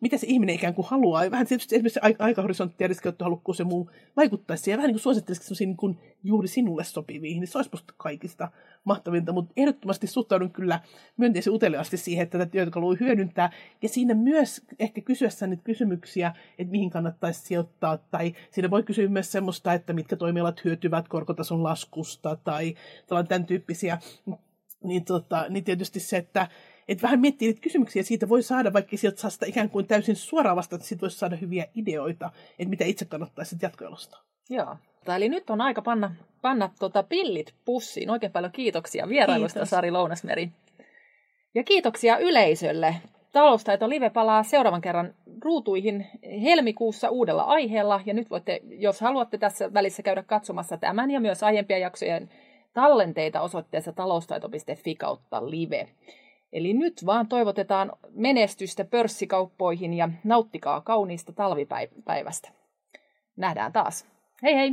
mitä se ihminen ikään kuin haluaa. Vähän tietysti esimerkiksi aikahorisontti ja riskiottohalukkuus ja muu vaikuttaisi siihen. Vähän niin kuin suosittelisikin niin kuin juuri sinulle sopiviin, niin se olisi musta kaikista mahtavinta. Mutta ehdottomasti suhtaudun kyllä myönteisen uteliaasti siihen, että tätä työkalua hyödyntää. Ja siinä myös ehkä kysyessä niitä kysymyksiä, että mihin kannattaisi sijoittaa. Tai siinä voi kysyä myös semmoista, että mitkä toimialat hyötyvät korkotason laskusta tai tämän tyyppisiä. Niin, tota, niin tietysti se, että että vähän miettii niitä kysymyksiä, siitä voi saada, vaikka sieltä saa sitä ikään kuin täysin suoraan vasta, että siitä voisi saada hyviä ideoita, että mitä itse kannattaisi jatkojalostaa. Joo. Eli nyt on aika panna, panna tota pillit pussiin. Oikein paljon kiitoksia vierailusta, Kiitos. Sari Lounasmeri. Ja kiitoksia yleisölle. Taloustaito Live palaa seuraavan kerran ruutuihin helmikuussa uudella aiheella. Ja nyt voitte, jos haluatte tässä välissä käydä katsomassa tämän ja myös aiempia jaksojen tallenteita osoitteessa taloustaito.fi kautta live. Eli nyt vaan toivotetaan menestystä pörssikauppoihin ja nauttikaa kauniista talvipäivästä. Nähdään taas. Hei hei!